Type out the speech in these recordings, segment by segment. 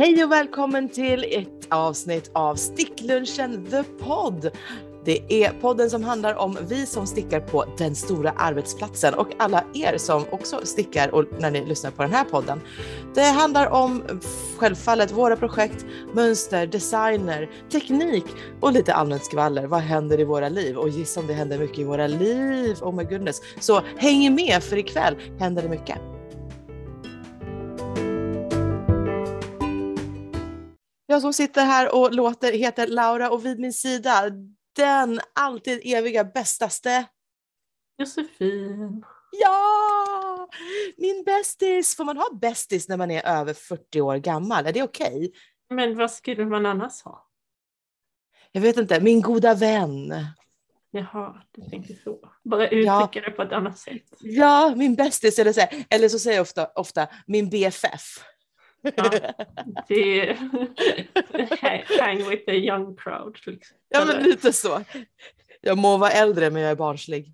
Hej och välkommen till ett avsnitt av Sticklunchen The Pod. Det är podden som handlar om vi som stickar på den stora arbetsplatsen och alla er som också stickar och när ni lyssnar på den här podden. Det handlar om självfallet våra projekt, mönster, designer, teknik och lite allmänt skvaller. Vad händer i våra liv? Och gissa om det händer mycket i våra liv. Oh my goodness. Så häng med för ikväll händer det mycket. Jag som sitter här och låter heter Laura och vid min sida den alltid eviga bästaste Josefin. Ja! Min bästis! Får man ha bästis när man är över 40 år gammal? Är det okej? Okay? Men vad skulle man annars ha? Jag vet inte, min goda vän. Jaha, du tänkte så. Bara uttrycka ja. det på ett annat sätt. Ja, min bästis. Eller så, eller så säger jag ofta, ofta min BFF. Ja, det hang with the young crowd. Liksom. Ja, men lite så. Jag må vara äldre men jag är barnslig.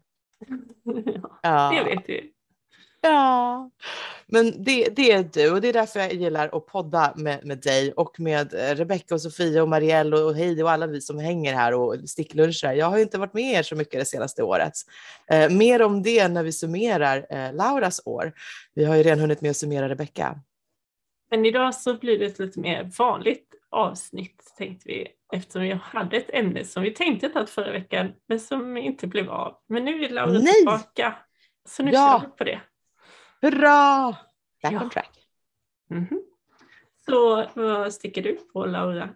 Ja, ja. Det vet du. Ja, men det, det är du och det är därför jag gillar att podda med, med dig och med eh, Rebecca och Sofia och Marielle och Heidi och alla vi som hänger här och sticklunchar. Jag har inte varit med er så mycket det senaste året. Eh, mer om det när vi summerar eh, Lauras år. Vi har ju redan hunnit med att summera Rebecca. Men idag så blir det ett lite mer vanligt avsnitt tänkte vi eftersom jag hade ett ämne som vi tänkte ta förra veckan men som inte blev av. Men nu är Laura Nej. tillbaka så nu ja. kör vi på det. Hurra! Back ja. on track. Mm -hmm. Så vad sticker du på Laura?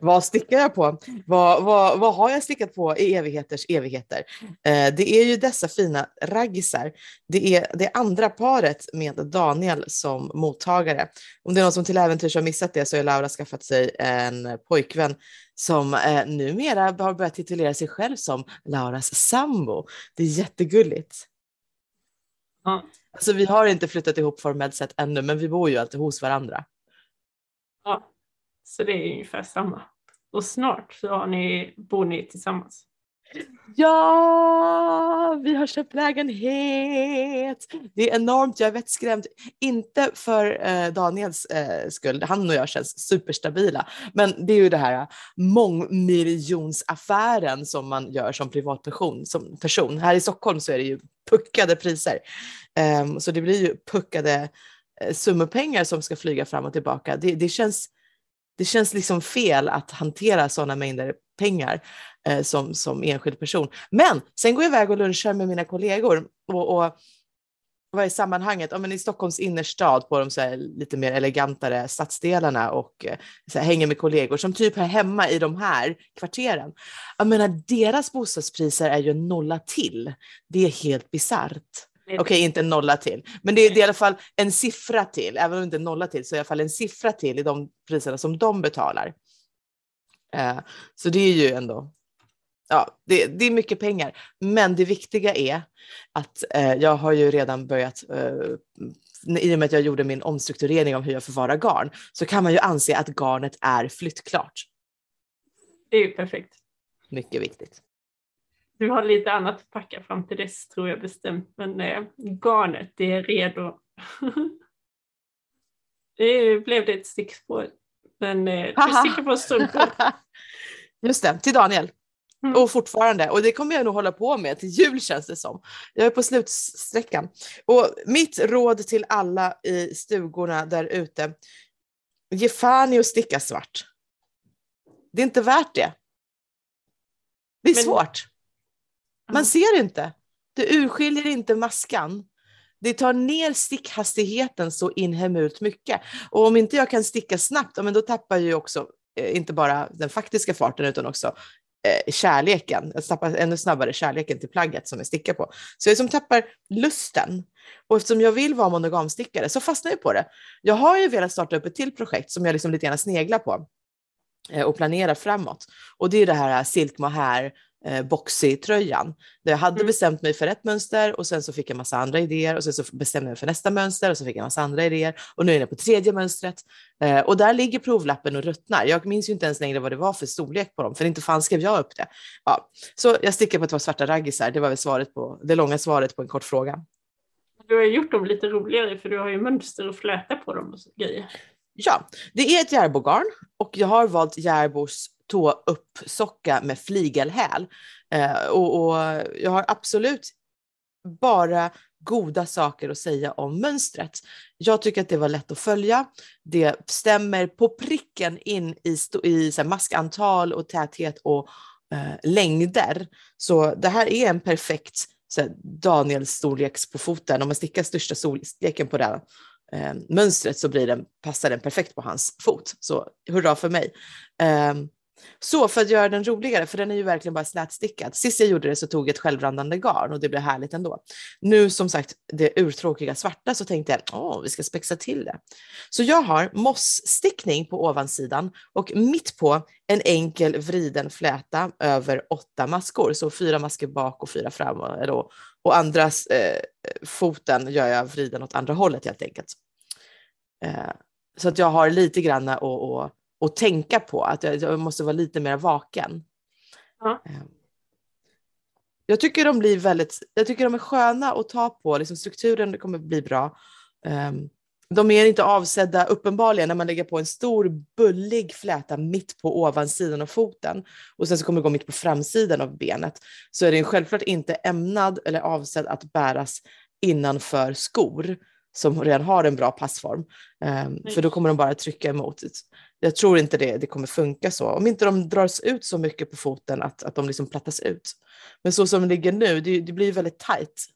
Vad stickar jag på? Vad, vad, vad har jag stickat på i evigheters evigheter? Eh, det är ju dessa fina raggisar. Det är det andra paret med Daniel som mottagare. Om det är någon som till äventyrs har missat det så har Laura skaffat sig en pojkvän som eh, numera har börjat titulera sig själv som Lauras sambo. Det är jättegulligt. Ja. Alltså, vi har inte flyttat ihop formellt sett ännu, men vi bor ju alltid hos varandra. Ja. Så det är ungefär samma. Och snart så har ni, bor ni tillsammans. Ja, vi har köpt lägenhet. Det är enormt, jag är vettskrämd. Inte för eh, Daniels eh, skull, han och jag känns superstabila. Men det är ju det här eh, mångmiljonsaffären som man gör som privatperson. Som person. Här i Stockholm så är det ju puckade priser. Um, så det blir ju puckade eh, summor pengar som ska flyga fram och tillbaka. Det, det känns det känns liksom fel att hantera sådana mängder pengar eh, som, som enskild person. Men sen går jag iväg och lunchar med mina kollegor och, och vad är sammanhanget? Ja, men I Stockholms innerstad på de så lite mer elegantare stadsdelarna och eh, så här, hänger med kollegor som typ är hemma i de här kvarteren. Jag menar, deras bostadspriser är ju nolla till. Det är helt bisarrt. Okej, okay, inte en nolla till, men det är, det är, i alla fall en siffra till. Även om det inte är en nolla till så i alla fall en siffra till i de priserna som de betalar. Uh, så det är ju ändå, ja, det, det, är mycket pengar. Men det viktiga är att uh, jag har ju redan börjat uh, i och med att jag gjorde min omstrukturering av hur jag förvarar garn så kan man ju anse att garnet är flyttklart. Det är ju perfekt. Mycket viktigt. Du har lite annat att packa fram till dess tror jag bestämt, men eh, garnet det är redo. det blev det ett stickspår, men eh, du sticker på strumpor. Just det, till Daniel. Mm. Och fortfarande, och det kommer jag nog hålla på med till jul känns det som. Jag är på slutsträckan. Och mitt råd till alla i stugorna där ute, ge fan i att sticka svart. Det är inte värt det. Det är Men, svårt. Man ser inte. Det urskiljer inte maskan. Det tar ner stickhastigheten så inhemult mycket. Och om inte jag kan sticka snabbt, då tappar jag ju också eh, inte bara den faktiska farten utan också eh, kärleken. Jag tappar ännu snabbare kärleken till plagget som jag stickar på. Så jag som tappar lusten. Och eftersom jag vill vara monogamstickare så fastnar jag på det. Jag har ju velat starta upp ett till projekt som jag liksom lite grann sneglar på eh, och planerar framåt. Och det är det här Silk Mohair eh, Boxy-tröjan. Där jag hade mm. bestämt mig för ett mönster och sen så fick jag massa andra idéer och sen så bestämde jag mig för nästa mönster och så fick jag massa andra idéer och nu är jag på tredje mönstret. Eh, och där ligger provlappen och ruttnar. Jag minns ju inte ens längre vad det var för storlek på dem, för inte fan skrev jag upp det. Ja, så jag sticker på två svarta raggisar. Det var väl svaret på, det långa svaret på en kort fråga. Du har gjort dem lite roligare för du har ju mönster och fläta på dem och så grejer. Ja, det är ett järbogarn och jag har valt Järbos tå upp socka med flygelhäl. Eh, och, och jag har absolut bara goda saker att säga om mönstret. Jag tycker att det var lätt att följa. Det stämmer på pricken in i, i så maskantal och täthet och eh, längder. Så det här är en perfekt Daniels storleks på foten. Om man stickar största storleken på det eh, mönstret så blir den, passar den perfekt på hans fot. Så hurra för mig. Eh, så för att göra den roligare, för den är ju verkligen bara slätstickad. Sist jag gjorde det så tog jag ett självrandande garn och det blev härligt ändå. Nu som sagt, det urtråkiga svarta så tänkte jag, åh, vi ska spexa till det. Så jag har mossstickning på ovansidan och mitt på en enkel vriden fläta över åtta maskor. Så fyra masker bak och fyra fram och, och andra eh, foten gör jag vriden åt andra hållet helt enkelt. Eh, så att jag har lite grann att och tänka på, att jag, jag måste vara lite mer vaken. Ja. Ehm. Jag tycker de blir väldigt, jag tycker de är sköna att ta på, liksom strukturen kommer bli bra. Ehm, de är inte avsedda uppenbarligen när man lägger på en stor bullig fläta mitt på ovansidan av foten och sen så kommer det gå mitt på framsidan av benet så är den självklart inte ämnad eller avsedd att bäras innanför skor som redan har en bra passform. Um, för då kommer de bara trycka emot jag tror inte det, det kommer funka så. Om inte de dras ut så mycket på foten att, att de liksom plattas ut. Men så som det ligger nu, det, det blir väldigt tajt.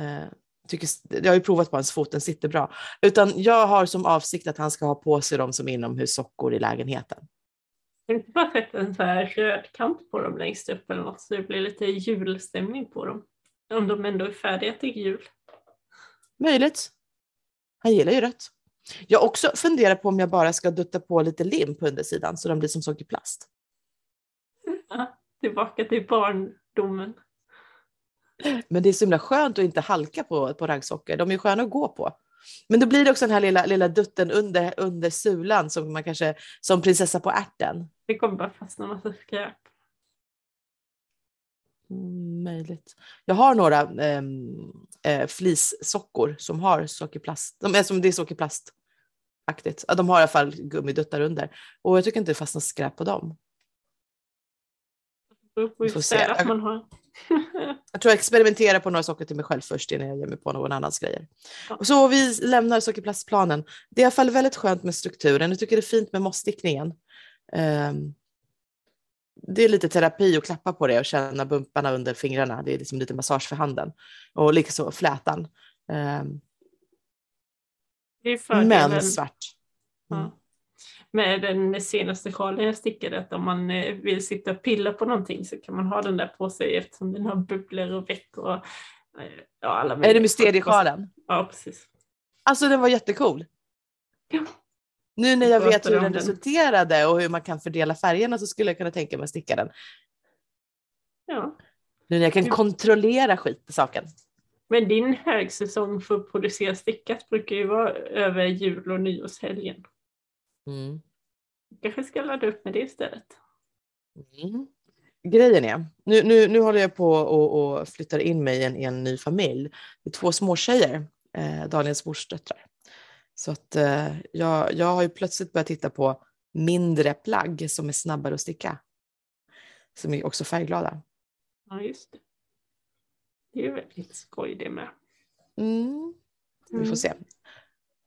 Eh, tycker, jag har ju provat på hans fot, den sitter bra. Utan jag har som avsikt att han ska ha på sig dem som inomhussockor i lägenheten. Jag har inte bara sett en så här röd kant på dem längst upp eller något så det blir lite julstämning på dem. Om de ändå är färdiga till jul. Möjligt. Han gillar ju rött. Jag också funderar på om jag bara ska dutta på lite lim på undersidan så de blir som sockerplast. Ja, tillbaka till barndomen. Men det är så himla skönt att inte halka på, på raggsockor. De är sköna att gå på. Men då blir det också den här lilla, lilla dutten under, under sulan som man kanske som prinsessa på ärten. Det kommer bara fastna en massa skräp. Möjligt. Jag har några eh, eh, flissockor som har sockerplast. De är som det är sockerplast aktigt. Ja, de har i alla fall gummiduttar under och jag tycker inte det fastnar skräp på dem. Vi får se. Jag, jag tror jag experimenterar på några socker till mig själv först innan jag ger mig på någon annans grejer. Ja. Så vi lämnar sockerplastplanen. Det är i alla fall väldigt skönt med strukturen. Jag tycker det är fint med mossstickningen. Um, det är lite terapi att klappa på det och känna bumparna under fingrarna. Det är liksom lite massage för handen. Och likaså flätan. Um, men svart. Mm. Ja. Med den senaste sjalen jag stickade, att om man eh, vill sitta och pilla på någonting så kan man ha den där på sig eftersom den har bubblor och veck och eh, ja, alla Är det mysteriesjalen? Ja, precis. Alltså den var jättecool. Ja. Nu när jag vet hur den, den resulterade och hur man kan fördela färgerna så skulle jag kunna tänka mig att sticka den. Ja. Nu när jag kan kontrollera skitsaken. Men din högsäsong för att producera stickat brukar ju vara över jul och nyårshelgen. Mm. kanske ska ladda upp med det istället. Mm. Grejen är, nu, nu, nu håller jag på och, och flyttar in mig i en, i en ny familj. Det är två småtjejer, eh, Daniels morsdöttrar. Så att eh, jag, jag har ju plötsligt börjat titta på mindre plagg som är snabbare att sticka. Som är också färgglada. Ja, just det. Det är väldigt skoj det med. Mm. Vi får mm. se.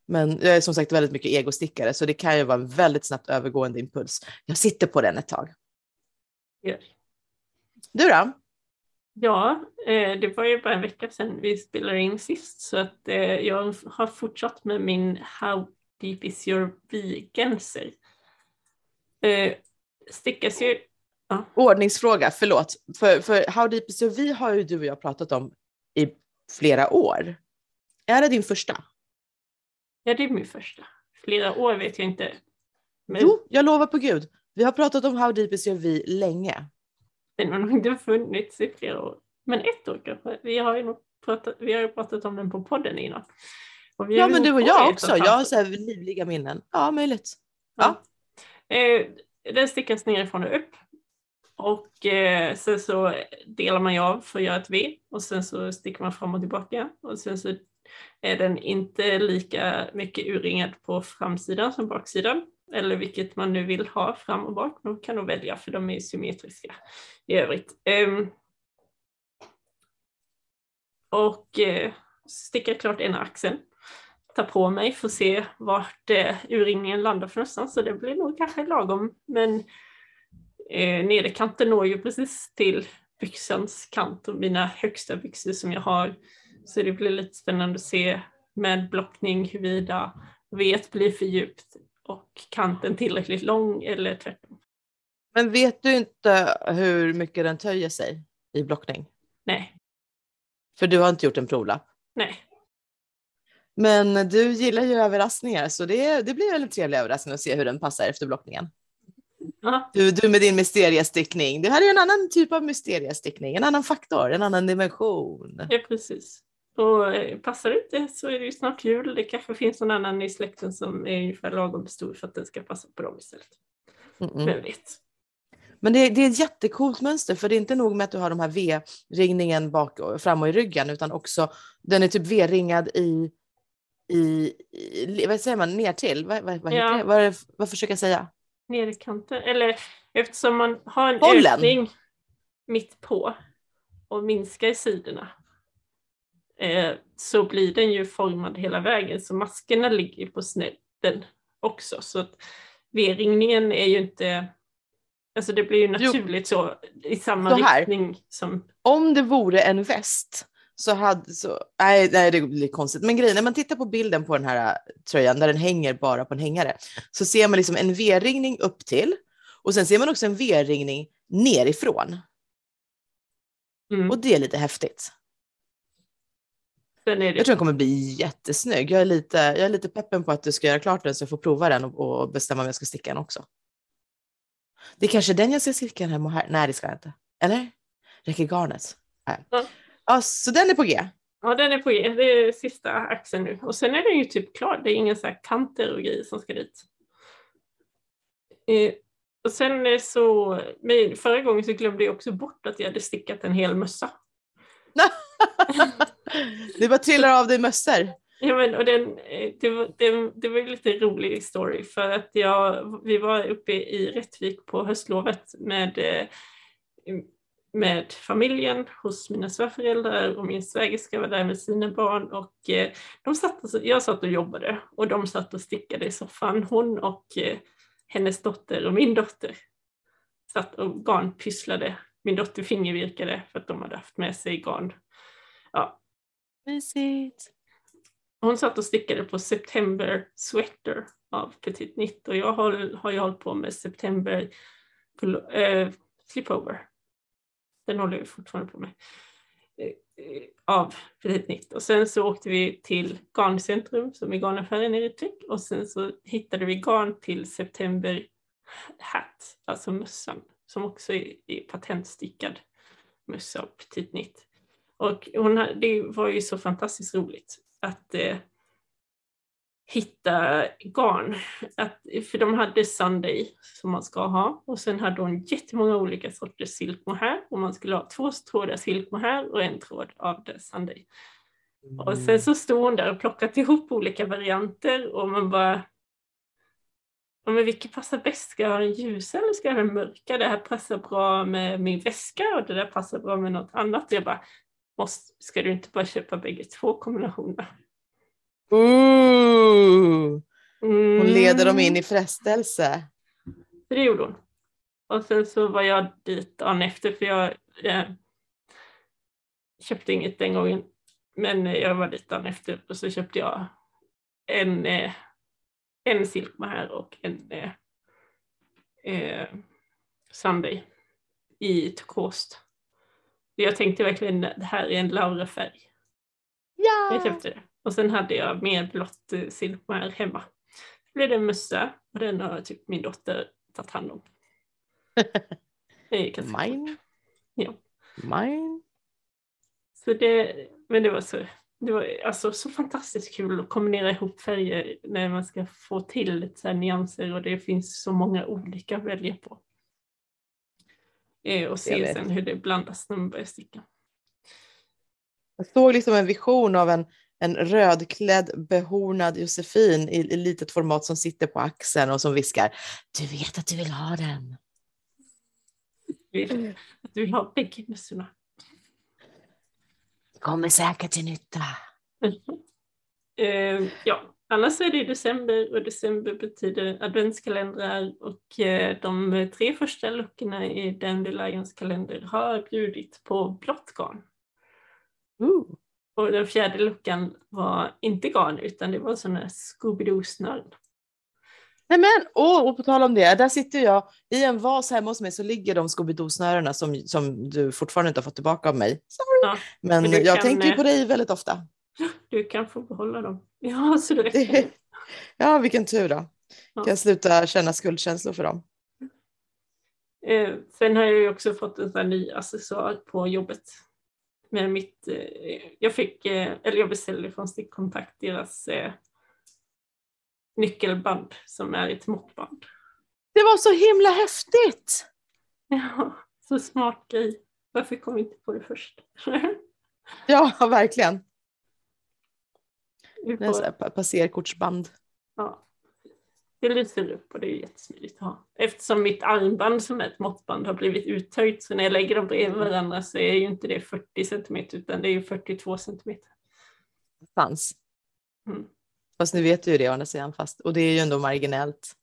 Men jag är som sagt väldigt mycket egostickare så det kan ju vara en väldigt snabbt övergående impuls. Jag sitter på den ett tag. Ja. Du då? Ja, eh, det var ju bara en vecka sedan vi spelade in sist så att eh, jag har fortsatt med min How deep is your V-genser. Eh, stickas ju Ja. Ordningsfråga, förlåt. För, för How Deep Is Your V har ju du och jag pratat om i flera år. Är det din första? Ja, det är min första. Flera år vet jag inte. Men... Jo, jag lovar på gud. Vi har pratat om How Deep Is Your V länge. Den har nog inte funnits i flera år. Men ett år kanske. Vi har ju pratat, vi har pratat om den på podden innan. ja, men du och jag också. Jag har så här livliga minnen. Ja, möjligt. Ja. ja. Eh, den stickas nerifrån och upp och eh, sen så delar man ju av för att göra ett V och sen så sticker man fram och tillbaka och sen så är den inte lika mycket urringad på framsidan som baksidan. Eller vilket man nu vill ha fram och bak. Man kan nog välja för de är symmetriska i övrigt. Um, och uh, sticka klart ena axeln. Ta på mig, för att se vart uh, urringningen landar för någonstans. Så det blir nog kanske lagom. Men uh, nederkanten når ju precis till byxans kant och mina högsta byxor som jag har. Så det blir lite spännande att se med blockning huruvida vet blir för djupt och kanten tillräckligt lång eller tvärtom. Men vet du inte hur mycket den töjer sig i blockning? Nej. För du har inte gjort en provlapp? Nej. Men du gillar ju överraskningar så det, det blir väl en trevlig överraskning att se hur den passar efter blockningen. Du, du med din mysteriestickning. Det här är en annan typ av mysteriestickning, en annan faktor, en annan dimension. Ja, precis. Och eh, passar det inte så är det ju snart jul. Det kanske finns någon annan i släkten som är ungefär lagom stor för att den ska passa på dem istället. Mm -mm. Vem vet. Men det, det, är ett jättecoolt mönster för det är inte nog med att du har de här V-ringningen bak fram och i ryggen utan också den är typ V-ringad i, i, i, vad säger man, ner till? Vad, vad, vad, ja. vad, vad försöker jag säga? ner i kanten. Eller eftersom man har en Bollen. ökning mitt på och minskar i sidorna eh, så blir den ju formad hela vägen så maskerna ligger på snedden också. Så att V-ringningen är ju inte Alltså det blir ju naturligt jo. så i samma så riktning som... Om det vore en väst så hade så, nej, nej det blir konstigt. Men grejen när man tittar på bilden på den här äh, tröjan där den hänger bara på en hängare så ser man liksom en V-ringning upp till och sen ser man också en V-ringning nerifrån. Mm. Och det är lite häftigt. Det... Jag tror den kommer bli jättesnygg. Jag är, lite, jag är lite peppen på att du ska göra klart den så jag får prova den och, och bestämma om jag ska sticka den också. Det är kanske den jag ska sticka hemma här. Nej, det ska jag inte. Eller? Räcker garnet? Nej. Mm. Ja, så den är på G. Ja, den är på G. Det är sista axeln nu. Och sen är den ju typ klar. Det är inga så här kanter och grejer som ska dit. Eh, och sen så, men förra gången så glömde jag också bort att jag hade stickat en hel mössa. det bara trillar av dig mössor. Ja, men, och den, eh, det, var, det, det var en lite rolig story för att jag, vi var uppe i Rättvik på höstlovet med eh, med familjen hos mina svärföräldrar och min svägerska var där med sina barn och eh, de satt, jag satt och jobbade och de satt och stickade i soffan. Hon och hennes dotter och min dotter satt och garnpysslade. Min dotter fingervirkade för att de hade haft med sig garn. Ja. Mysigt. Hon satt och stickade på September Sweater av Petit Nitt och jag har, har ju hållit på med September äh, Slipover den håller vi fortfarande på med. Eh, av Petit Nitt. Och sen så åkte vi till Garncentrum som är garnaffären i Rättvik och sen så hittade vi garn till September Hat, alltså mössan, som också är, är patentstickad mössa av Petit Nitt. Och hon, det var ju så fantastiskt roligt att eh, hitta garn. Att, för de hade Sunday som man ska ha och sen hade hon jättemånga olika sorters silkmohair och man skulle ha två trådar silkmohair och en tråd av det Sunday. Mm. Och sen så stod hon där och plockat ihop olika varianter och man bara Ja, men vilket passar bäst? Ska jag ha den ljusa eller ska jag ha den mörka? Det här passar bra med min väska och det där passar bra med något annat. Jag bara, måste, ska du inte bara köpa bägge två kombinationer? Ooh. Hon leder dem in i frestelse. Det gjorde hon. Och sen så var jag dit dagen efter för jag eh, köpte inget den gången. Men jag var dit dagen efter och så köpte jag en, eh, en silkmohair och en eh, eh, Sunday i turkost. Jag tänkte verkligen det här är en Laura-färg. Ja! Jag köpte det. Och sen hade jag mer blått eh, silkmohair hemma. Så blev det en mössa och den har typ min dotter tagit hand om. Mine? Ja. Mine? Så det, men det var så, det var alltså så fantastiskt kul att kombinera ihop färger när man ska få till lite så nyanser och det finns så många olika att välja på. Eh, och se sen hur det blandas när man börjar sticka. Jag såg liksom en vision av en en rödklädd behornad Josefin i, i litet format som sitter på axeln och som viskar Du vet att du vill ha den. Att du vill ha bägge mössorna. Kommer säkert till nytta. uh, ja, annars är det december och december betyder adventskalendrar och uh, de tre första luckorna i Dandelions kalender har bjudit på blått garn. Uh. Och den fjärde luckan var inte garn utan det var sådana Scooby-Doo-snören. Nej men, oh, och på tal om det, där sitter jag i en vas hemma hos mig så ligger de Scooby-Doo-snörena som, som du fortfarande inte har fått tillbaka av mig. Sorry. Ja, men, men jag kan, tänker på dig väldigt ofta. Du kan få behålla dem. Ja, så det räcker. Ja, vilken tur då. Ja. Kan jag sluta känna skuldkänslor för dem. Eh, sen har jag ju också fått en sån ny accessoar på jobbet med mitt, eh, jag fick, eh, eller jag beställde från Stickkontakt deras eh, nyckelband som är ett måttband. Det var så himla häftigt! Ja, så smart grej. Varför kom vi inte på det först? ja, verkligen. Får... Passerkortsband. Ja. Det lyser upp och det är jättesmidigt att ha. Eftersom mitt armband som är ett måttband har blivit uttöjt så när jag lägger dem bredvid varandra så är ju inte det 40 centimeter utan det är ju 42 centimeter. Fanns. Mm. Fast nu vet du ju det å andra sidan fast och det är ju ändå marginellt.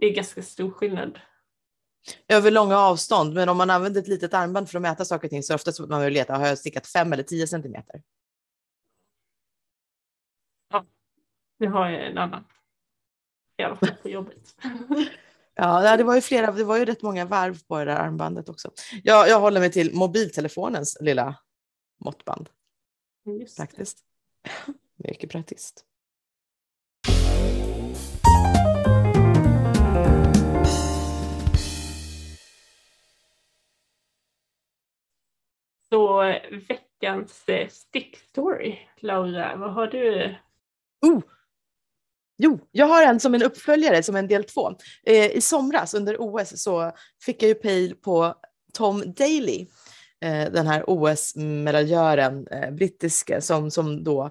Det är ganska stor skillnad. Över långa avstånd, men om man använder ett litet armband för att mäta saker och ting så är det oftast man vill leta, har jag stickat 5 eller 10 centimeter? Ja, nu har jag en annan i alla fall på jobbet. Ja, det var ju flera, det var ju rätt många varv på det där armbandet också. Jag, jag håller mig till mobiltelefonens lilla måttband. Just praktiskt. Mycket praktiskt. Så eh, veckans eh, stickstory, Laura, vad har du? Oh, Jo, jag har en som en uppföljare, som en del två. Eh, I somras under OS så fick jag ju pejl på Tom Daley, eh, den här OS-medaljören, eh, brittiske, som, som då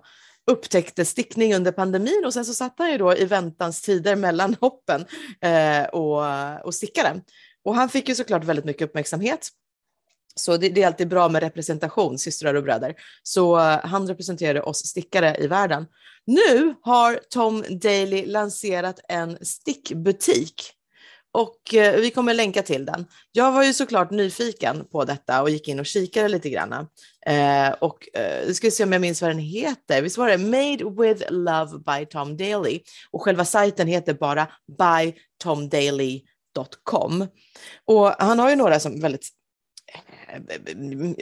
upptäckte stickning under pandemin och sen så satt han ju då i väntans tider mellan hoppen eh, och, och stickade. Och han fick ju såklart väldigt mycket uppmärksamhet så det, det, är alltid bra med representation, systrar och bröder. Så uh, han representerade oss stickare i världen. Nu har Tom Daly lanserat en stickbutik och uh, vi kommer länka till den. Jag var ju såklart nyfiken på detta och gick in och kikade lite grann. Uh, och uh, ska vi se om jag minns vad den heter. Visst var det Made with Love by Tom Daly och själva sajten heter bara bytomdaly.com. Och han har ju några som väldigt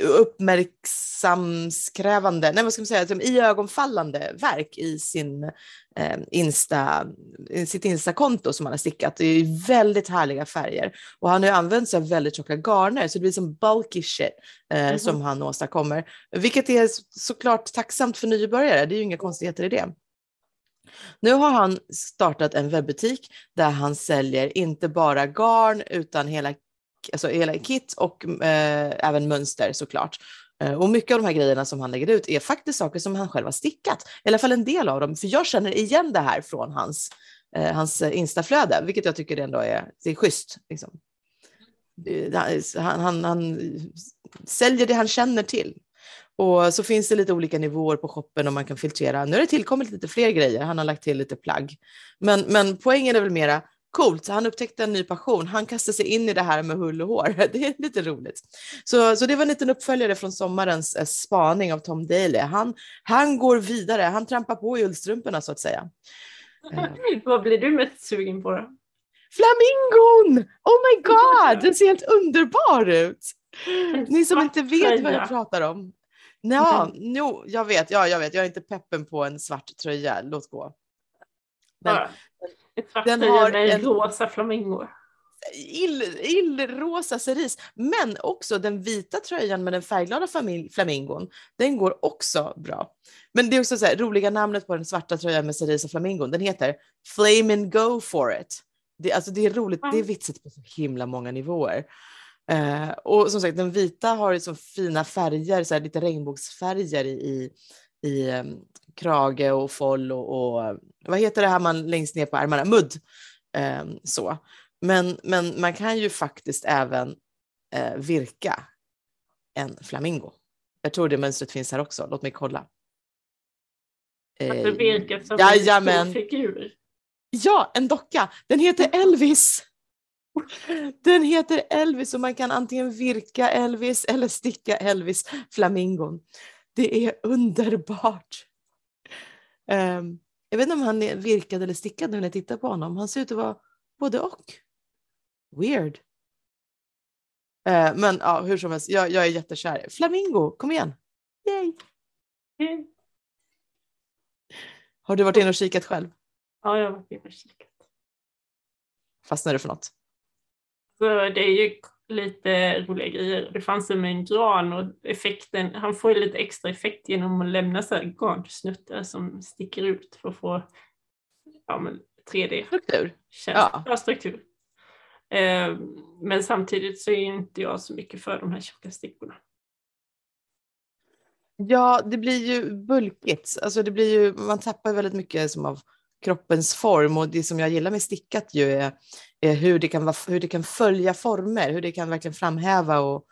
uppmärksamskrävande, nej vad ska man säga, som iögonfallande verk i sin eh, Insta, sitt Insta-konto som han har stickat. Det är väldigt härliga färger och han har ju använt sig av väldigt tjocka garner så det blir som bulky shit eh, mm -hmm. som han åstadkommer, vilket är såklart tacksamt för nybörjare. Det är ju inga konstigheter i det. Nu har han startat en webbutik där han säljer inte bara garn utan hela alltså hela kit och eh, även mönster såklart. Eh, och mycket av de här grejerna som han lägger ut är faktiskt saker som han själv har stickat, i alla fall en del av dem, för jag känner igen det här från hans, eh, hans instaflöde, vilket jag tycker ändå är, det är schysst. Liksom. Han, han, han säljer det han känner till. Och så finns det lite olika nivåer på shoppen och man kan filtrera. Nu har det tillkommit lite fler grejer. Han har lagt till lite plagg. Men, men poängen är väl mera coolt, han upptäckte en ny passion. Han kastade sig in i det här med hull och hår. Det är lite roligt. Så, så det var en liten uppföljare från sommarens eh, spaning av Tom Daly. Han, han går vidare, han trampar på i ullstrumporna så att säga. Vad blir du mest sugen på då? Flamingon! Oh my god, den ser helt underbar ut! Ni som inte vet vad jag pratar om. Ja, no, jag vet, ja, jag vet, jag är inte peppen på en svart tröja, låt gå. Men, den har med en rosa flamingo. Illrosa cerise, men också den vita tröjan med den färgglada flamingon. Den går också bra. Men det är också så här, roliga namnet på den svarta tröjan med cerise och flamingon. Den heter Flame and Go for it. Det, alltså det är roligt, det är vitsigt på så himla många nivåer. Uh, och som sagt, den vita har så fina färger, så här, lite regnbågsfärger i, i i um, krage och foll och, och, vad heter det här man längst ner på ärmarna, mudd. Um, så. Men, men man kan ju faktiskt även uh, virka en flamingo. Jag tror det mönstret finns här också. Låt mig kolla. Att det virkas som Jajamän. en stor figur. Ja, en docka. Den heter Elvis. Den heter Elvis och man kan antingen virka Elvis eller sticka Elvis, flamingon. Det är underbart. Um, jag vet inte om han är virkad eller stickad när jag tittar på honom. Han ser ut att vara både och. Weird. Uh, men ja, hur som helst, jag, jag är jättekär. Flamingo, kom igen. Yay. Mm. Har du varit inne och kikat själv? Ja, jag har varit inne och kikat. Fastnade du för något? Så det är ju lite roliga grejer. Det fanns med en gran och effekten, han får ju lite extra effekt genom att lämna så här garnsnuttar som sticker ut för att få ja, men 3D. Struktur. Ja. ja, struktur. Eh, men samtidigt så är inte jag så mycket för de här tjocka stickorna. Ja, det blir ju bulkigt. Alltså det blir ju, man tappar väldigt mycket som av kroppens form och det som jag gillar med stickat ju är hur, det kan vara, hur det kan följa former, hur det kan verkligen framhäva och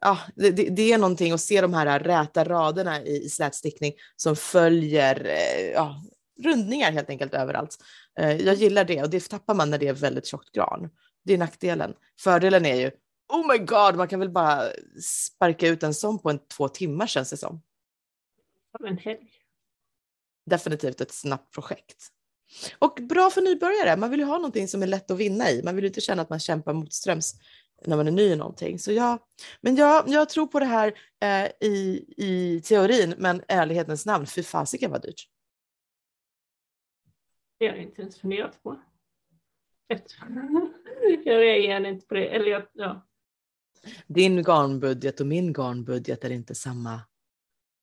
ja, det, det är någonting att se de här räta raderna i, i slätstickning som följer eh, ja, rundningar helt enkelt överallt. Eh, jag gillar det och det tappar man när det är väldigt tjockt gran. Det är nackdelen. Fördelen är ju, oh my god, man kan väl bara sparka ut en sån på en två timmar känns det som. Som en helg. Definitivt ett snabbt projekt. Och bra för nybörjare, man vill ju ha någonting som är lätt att vinna i. Man vill ju inte känna att man kämpar motströms när man är ny i någonting. Så ja, men jag, jag tror på det här eh, i, i teorin, men ärlighetens namn, fy fasiken vad dyrt. Det har jag inte ens funderat på. jag reagerar inte på det. Eller jag, ja. Din garnbudget och min garnbudget är inte samma,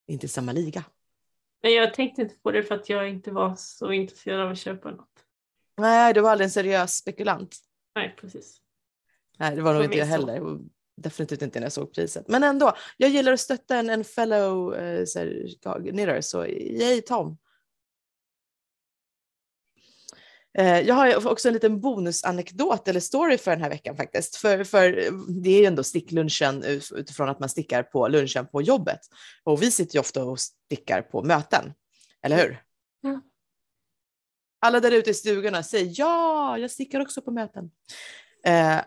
inte samma liga. Men jag tänkte inte på det för att jag inte var så intresserad av att köpa något. Nej, du var aldrig en seriös spekulant. Nej, precis. Nej, det var nog inte jag heller. Och definitivt inte när jag såg priset. Men ändå, jag gillar att stötta en, en fellow eh, så här, knitter, så yay Tom. Jag har också en liten bonusanekdot eller story för den här veckan faktiskt. För, för det är ju ändå sticklunchen utifrån att man stickar på lunchen på jobbet. Och vi sitter ju ofta och stickar på möten, eller hur? Mm. Alla där ute i stugorna säger ja, jag stickar också på möten. Eh,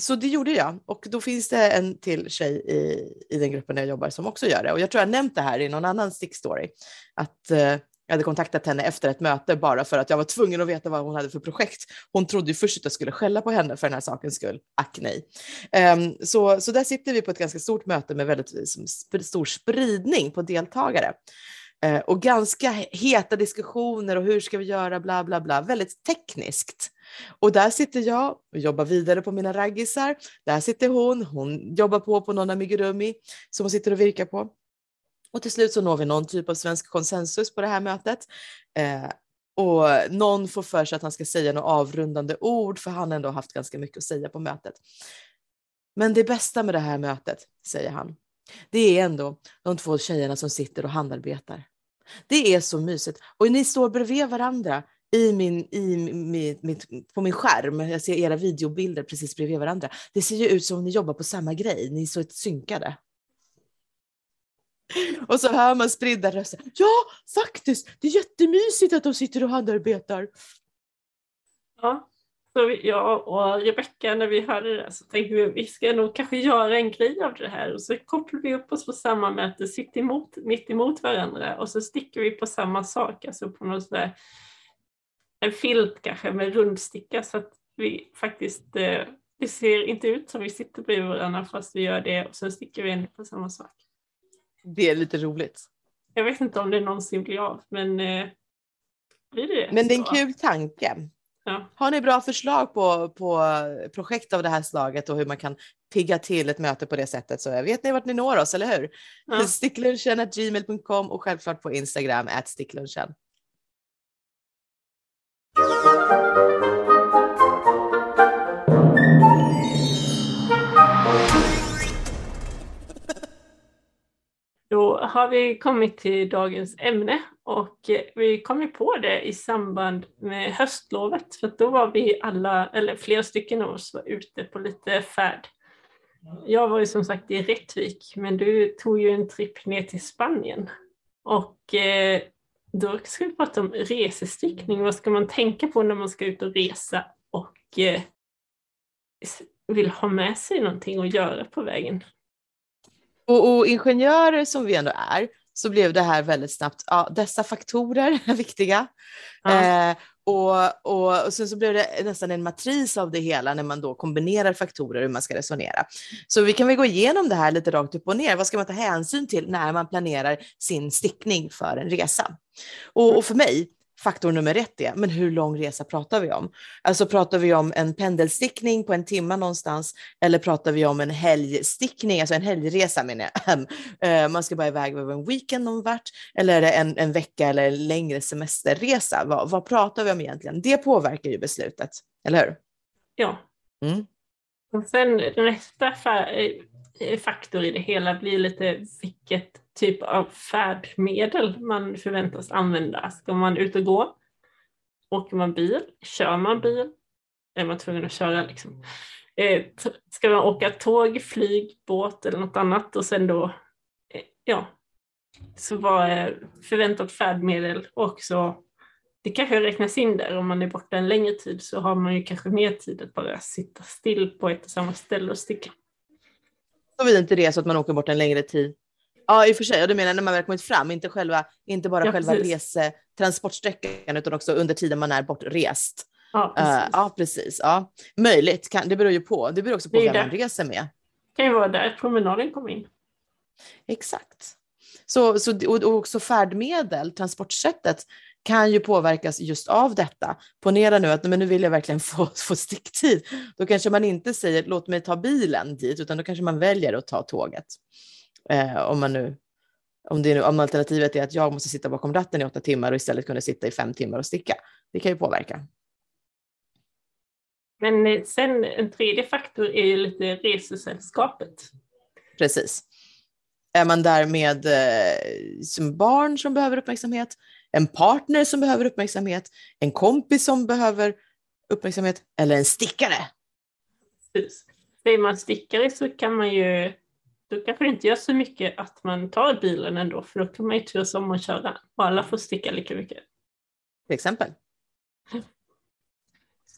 så det gjorde jag och då finns det en till tjej i, i den gruppen där jag jobbar som också gör det. Och jag tror jag nämnt det här i någon annan stickstory. Att eh, jag hade kontaktat henne efter ett möte bara för att jag var tvungen att veta vad hon hade för projekt. Hon trodde ju först att jag skulle skälla på henne för den här sakens skull. Ack nej. Um, så, så där sitter vi på ett ganska stort möte med väldigt liksom, sp stor spridning på deltagare. Uh, och ganska heta diskussioner och hur ska vi göra, bla bla bla. Väldigt tekniskt. Och där sitter jag och jobbar vidare på mina raggisar. Där sitter hon, hon jobbar på på någon amigurumi som hon sitter och virkar på. Och till slut så når vi någon typ av svensk konsensus på det här mötet. Eh, och någon får för sig att han ska säga några avrundande ord för han har ändå haft ganska mycket att säga på mötet. Men det bästa med det här mötet, säger han, det är ändå de två tjejerna som sitter och handarbetar. Det är så mysigt. Och ni står bredvid varandra i min, i mitt, mitt, på min skärm. Jag ser era videobilder precis bredvid varandra. Det ser ju ut som om ni jobbar på samma grej. Ni är så synkade. Och så hör man spridda röster. Ja, faktiskt, det är jättemysigt att de sitter och handarbetar. Ja, så vi, jag och Rebecka när vi hörde det så tänkte vi vi ska nog kanske göra en grej av det här och så kopplar vi upp oss på samma möte, sitter emot, mitt emot varandra och så sticker vi på samma sak, alltså på något sådär, en filt kanske med rundsticka så att vi faktiskt, eh, det ser inte ut som vi sitter bredvid varandra fast vi gör det och så sticker vi ändå på samma sak. Det är lite roligt. Jag vet inte om det någonsin blir av, men eh, blir det Men det är en kul tanke. Ja. Har ni bra förslag på, på projekt av det här slaget och hur man kan pigga till ett möte på det sättet så vet ni vart ni når oss, eller hur? Ja. Sticklunchen.gmail.com och självklart på Instagram, at sticklunchen. Då har vi kommit till dagens ämne och eh, vi kom ju på det i samband med höstlovet för då var vi alla, eller flera stycken av oss var ute på lite färd. Jag var ju som sagt i Rättvik men du tog ju en tripp ner till Spanien och eh, då ska vi prata om resestickning. Vad ska man tänka på när man ska ut och resa och eh, vill ha med sig någonting att göra på vägen? Och, och ingenjörer som vi ändå är, så blev det här väldigt snabbt, ja, dessa faktorer är viktiga. Ja. Eh, och, och, och sen så blev det nästan en matris av det hela när man då kombinerar faktorer hur man ska resonera. Så vi kan väl gå igenom det här lite rakt upp och ner. Vad ska man ta hänsyn till när man planerar sin stickning för en resa? Och, och för mig faktor nummer ett är, men hur lång resa pratar vi om? Alltså pratar vi om en pendelstickning på en timme någonstans eller pratar vi om en helgstickning, alltså en helgresa menar jag. Eh, man ska bara iväg över en weekend någon vart eller är det en, en vecka eller en längre semesterresa? Vad, vad pratar vi om egentligen? Det påverkar ju beslutet, eller hur? Ja. Mm. Och sen nästa eh, faktor i det hela blir lite vilket typ av färdmedel man förväntas använda. Ska man ut och gå? Åker man bil? Kör man bil? Är man tvungen att köra liksom? Eh, ska man åka tåg, flyg, båt eller något annat och sen då, eh, ja, så vad är förväntat färdmedel också det kanske räknas in där om man är borta en längre tid så har man ju kanske mer tid att bara sitta still på ett och samma ställe och sticka. Såvida inte det så att man åker bort en längre tid Ja, i och för sig. Och du menar när man väl kommit fram, inte, själva, inte bara ja, själva resetransportsträckan utan också under tiden man är bortrest. Ja, precis. Uh, ja, precis. Ja. Möjligt, kan, det beror ju på. Det beror också på vem man reser med. Det kan ju vara där promenaden kom in. Exakt. Så, så, och också färdmedel, transportsättet, kan ju påverkas just av detta. Ponera nu att men nu vill jag verkligen få, få sticktid. Då kanske man inte säger låt mig ta bilen dit, utan då kanske man väljer att ta tåget. Eh, om man nu om, det, om alternativet är att jag måste sitta bakom ratten i åtta timmar och istället kunna sitta i fem timmar och sticka. Det kan ju påverka. Men eh, sen en tredje faktor är ju lite resesällskapet. Precis. Är man där med eh, som barn som behöver uppmärksamhet, en partner som behöver uppmärksamhet, en kompis som behöver uppmärksamhet eller en stickare? Precis. Är man stickare så kan man ju då kanske det inte gör så mycket att man tar bilen ändå, för då kan man ju turas om att köra och alla får sticka lika mycket. Till exempel.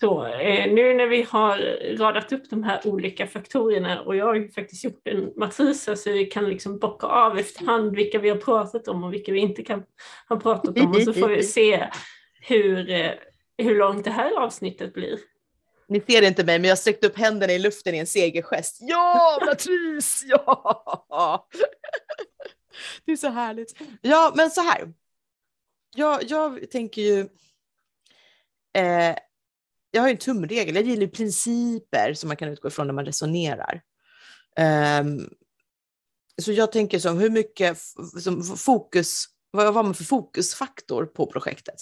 Så eh, nu när vi har radat upp de här olika faktorerna och jag har ju faktiskt gjort en matris så vi kan liksom bocka av efterhand vilka vi har pratat om och vilka vi inte kan ha pratat om och så får vi se hur, eh, hur långt det här avsnittet blir. Ni ser inte mig, men jag sträckte upp händerna i luften i en segergest. Ja, Latrice! Ja! Det är så härligt. Ja, men så här. Jag, jag tänker ju... Eh, jag har ju en tumregel. Jag gillar principer som man kan utgå ifrån när man resonerar. Eh, så jag tänker som hur mycket som fokus vad var man för fokusfaktor på projektet?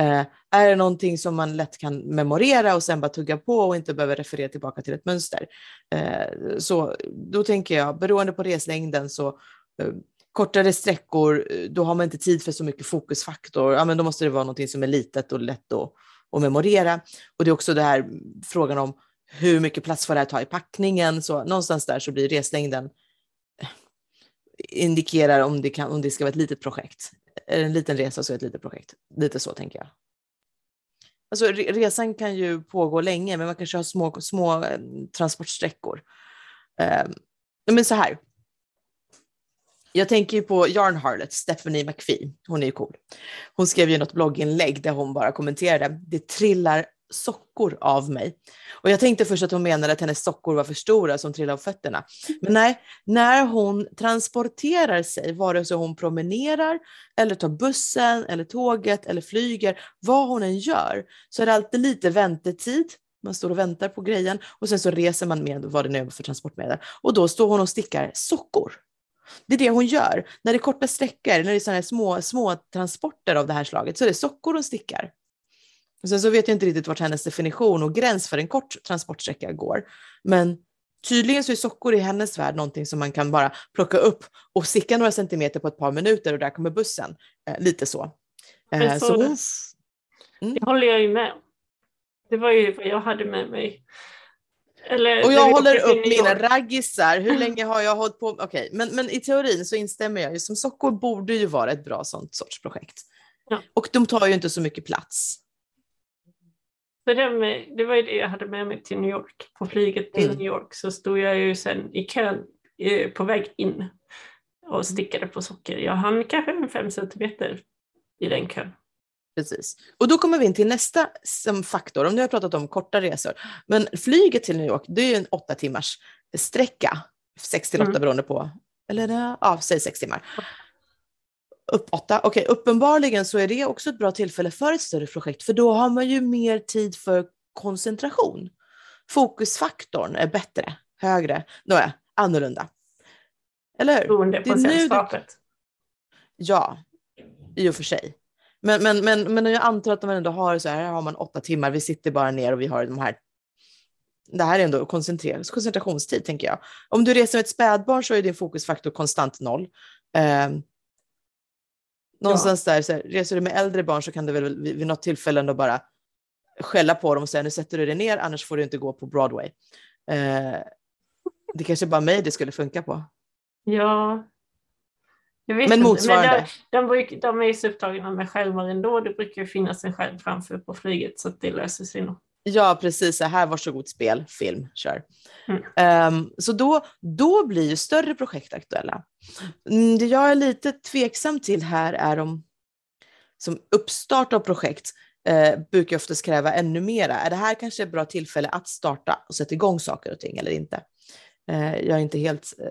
Eh, är det någonting som man lätt kan memorera och sen bara tugga på och inte behöver referera tillbaka till ett mönster? Eh, så då tänker jag, beroende på reslängden så eh, kortare sträckor, eh, då har man inte tid för så mycket fokusfaktor. Ja, men då måste det vara någonting som är litet och lätt att, att memorera. Och det är också det här mm, frågan om hur mycket plats får det här ta i packningen? Så någonstans där så blir reslängden indikerar om det, kan, om det ska vara ett litet projekt. En liten resa så är det ett litet projekt. Lite så tänker jag. Alltså, resan kan ju pågå länge, men man kanske har små, små eh, transportsträckor. Eh, men så här. Jag tänker ju på Yarn Harlot, Stephanie McPhee. Hon är ju cool. Hon skrev ju något blogginlägg där hon bara kommenterade. Det trillar sockor av mig. Och jag tänkte först att hon menade att hennes sockor var för stora som trillade av fötterna. Men nej, när hon transporterar sig, vare sig hon promenerar eller tar bussen eller tåget eller flyger, vad hon än gör, så är det alltid lite väntetid. Man står och väntar på grejen och sen så reser man med vad det nu är för transportmedel. Och då står hon och stickar sockor. Det är det hon gör. När det är korta sträckor, när det är sådana små, små transporter av det här slaget, så är det sockor hon stickar. Sen så vet jag inte riktigt vart hennes definition och gräns för en kort transportsträcka går. Men tydligen så är sockor i hennes värld någonting som man kan bara plocka upp och sticka några centimeter på ett par minuter och där kommer bussen. Eh, lite så. Eh, så hon... mm. Det håller jag ju med Det var ju vad jag hade med mig. Eller, och jag håller upp mina raggisar. Hur länge har jag hållit på? Okej, okay. men, men i teorin så instämmer jag ju. Som sockor borde ju vara ett bra sånt sorts projekt. Ja. Och de tar ju inte så mycket plats. Det, med, det var ju det jag hade med mig till New York. På flyget till mm. New York så stod jag ju sen i kön eh, på väg in och stickade på socker. Jag hann kanske fem centimeter i den kön. Precis. Och då kommer vi in till nästa faktor. Om nu har pratat om korta resor, men flyget till New York, det är ju en åtta timmars sträcka, sex till åtta mm. beroende på, eller ja, säg sex timmar. Upp åtta, okej, okay, uppenbarligen så är det också ett bra tillfälle för ett större projekt, för då har man ju mer tid för koncentration. Fokusfaktorn är bättre, högre, nåja, annorlunda. Eller hur? Beroende på sällskapet. Ja, i och för sig. Men, men, men, men jag antar att man ändå har så här, här har man åtta timmar, vi sitter bara ner och vi har de här det här är ändå koncentrationstid, tänker jag. Om du reser med ett spädbarn så är din fokusfaktor konstant noll. Någonstans ja. där, så här, reser du med äldre barn så kan du väl vid, vid något tillfälle ändå bara skälla på dem och säga nu sätter du dig ner, annars får du inte gå på Broadway. Eh, det kanske bara mig det skulle funka på. Ja, men motsvarande. Men de, de, de är ju så upptagna med skärmar ändå. Det brukar ju finnas en skärm framför på flyget så att det löser sig nog. Ja, precis. Så här, varsågod spel, film, kör. Mm. Um, så då, då blir ju större projekt aktuella. Mm, det jag är lite tveksam till här är om som uppstart av projekt eh, brukar oftast kräva ännu mera. Är det här kanske ett bra tillfälle att starta och sätta igång saker och ting eller inte? Eh, jag, är inte helt, eh,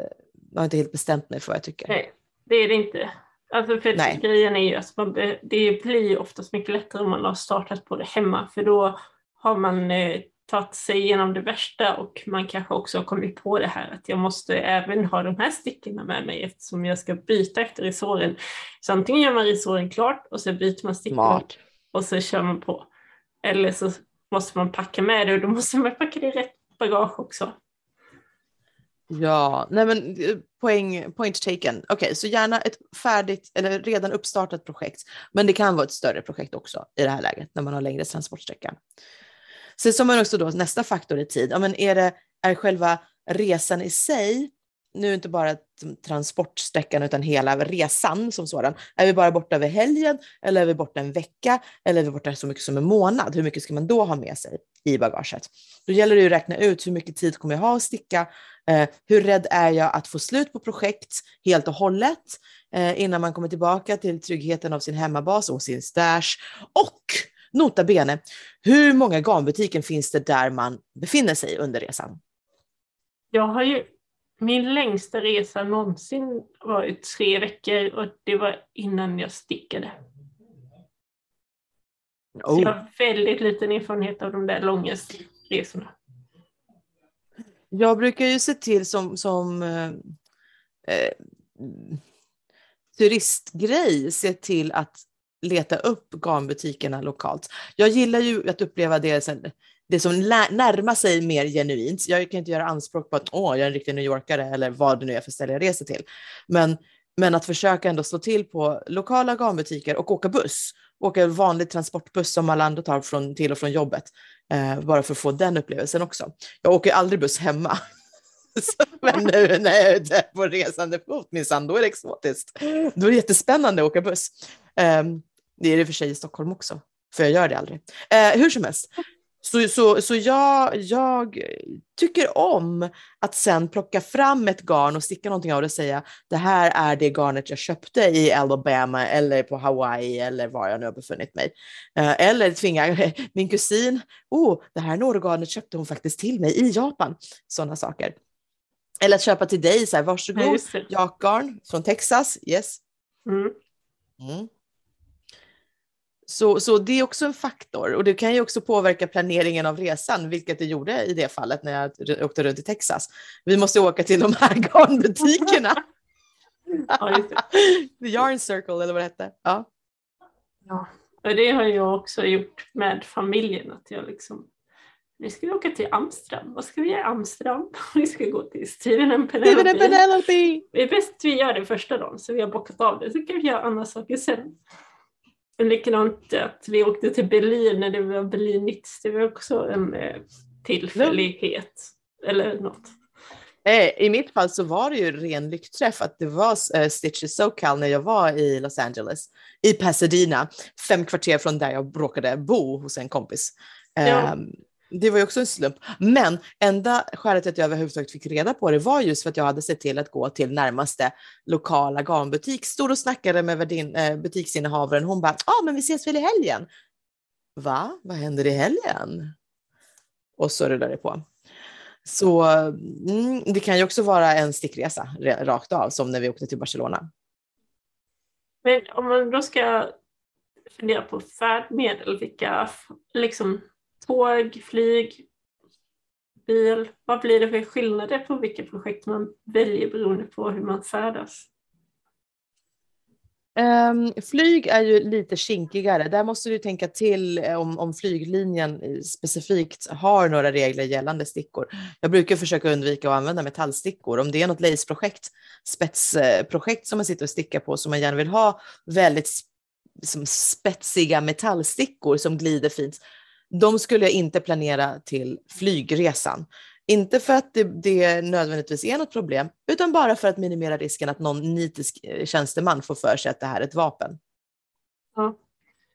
jag har inte helt bestämt mig för vad jag tycker. Nej det är det inte. Alltså för Nej. grejen är ju att man, det blir oftast mycket lättare om man har startat på det hemma för då har man eh, tagit sig igenom det värsta och man kanske också har kommit på det här att jag måste även ha de här stickorna med mig eftersom jag ska byta efter resåren. Så antingen gör man resåren klart och så byter man stickorna och så kör man på. Eller så måste man packa med det och då måste man packa det i rätt bagage också. Ja, nej men eh, poäng, point taken. Okej, okay, så gärna ett färdigt eller redan uppstartat projekt, men det kan vara ett större projekt också i det här läget när man har längre transportsträcka. Sen som man också då nästa faktor i tid. Ja, men är det är själva resan i sig nu inte bara transportsträckan utan hela resan som sådan. Är vi bara borta över helgen eller är vi borta en vecka eller är vi borta så mycket som en månad? Hur mycket ska man då ha med sig i bagaget? Då gäller det att räkna ut hur mycket tid kommer jag ha att sticka? Eh, hur rädd är jag att få slut på projekt helt och hållet eh, innan man kommer tillbaka till tryggheten av sin hemmabas och sin stash? Och nota bene, hur många garnbutiker finns det där man befinner sig under resan? Jag har ju min längsta resa någonsin var tre veckor och det var innan jag stickade. Oh. Så jag har väldigt liten erfarenhet av de där långa resorna. Jag brukar ju se till som, som eh, eh, turistgrej, se till att leta upp garnbutikerna lokalt. Jag gillar ju att uppleva det det som närmar sig mer genuint. Jag kan inte göra anspråk på att Åh, jag är en riktig New Yorkare eller vad det nu är för ställe jag reser till. Men, men att försöka ändå slå till på lokala garnbutiker och åka buss. Åka vanlig transportbuss som alla andra tar från, till och från jobbet. Eh, bara för att få den upplevelsen också. Jag åker aldrig buss hemma. men nu när jag är ute på resande fot minsann, då är det exotiskt. Då är det jättespännande att åka buss. Ehm, det är det för sig i Stockholm också, för jag gör det aldrig. Eh, hur som helst, så, så, så jag, jag tycker om att sen plocka fram ett garn och sticka någonting av det och säga det här är det garnet jag köpte i Alabama eller på Hawaii eller var jag nu har befunnit mig. Eh, eller tvinga min kusin, oh, det här Norgarnet köpte hon faktiskt till mig i Japan. Sådana saker. Eller att köpa till dig, så här, varsågod, ja, jakgarn från Texas, yes. Mm. Mm. Så, så det är också en faktor och det kan ju också påverka planeringen av resan, vilket det gjorde i det fallet när jag åkte runt i Texas. Vi måste åka till de här garnbutikerna. The Yarn Circle eller vad det hette. Ja. ja, och det har jag också gjort med familjen, att jag liksom nu ska vi åka till Amsterdam. Vad ska vi göra i Amsterdam? Vi ska gå till Steven and Steven and Penelope. Penelope! Det är bäst vi gör det första dagen så vi har bockat av det. Så kan vi göra andra saker sen. Likadant att vi åkte till Berlin när det var Berlinitz. Det var också en eh, tillfällighet. Eller något. Eh, I mitt fall så var det ju ren lyckträff att det var uh, Stitches SoCal när jag var i Los Angeles, i Pasadena, fem kvarter från där jag råkade bo hos en kompis. Ja. Ehm, det var ju också en slump. Men enda skälet till att jag överhuvudtaget fick reda på det var just för att jag hade sett till att gå till närmaste lokala garnbutik. Stod och snackade med värdin, eh, butiksinnehavaren. Hon bara, ja ah, men vi ses väl i helgen? Va? Vad händer i helgen? Och så rullade det på. Så mm, det kan ju också vara en stickresa rakt av, som när vi åkte till Barcelona. Men om man då ska fundera på färdmedel, vilka liksom tåg, flyg, bil, vad blir det för skillnader på vilka projekt man väljer beroende på hur man färdas? Um, flyg är ju lite kinkigare. Där måste du tänka till eh, om, om flyglinjen specifikt har några regler gällande stickor. Jag brukar försöka undvika att använda metallstickor. Om det är något laceprojekt, spetsprojekt som man sitter och stickar på som man gärna vill ha väldigt som spetsiga metallstickor som glider fint. De skulle jag inte planera till flygresan. Inte för att det, det nödvändigtvis är något problem, utan bara för att minimera risken att någon nitisk eh, tjänsteman får för sig att det här är ett vapen. Ja.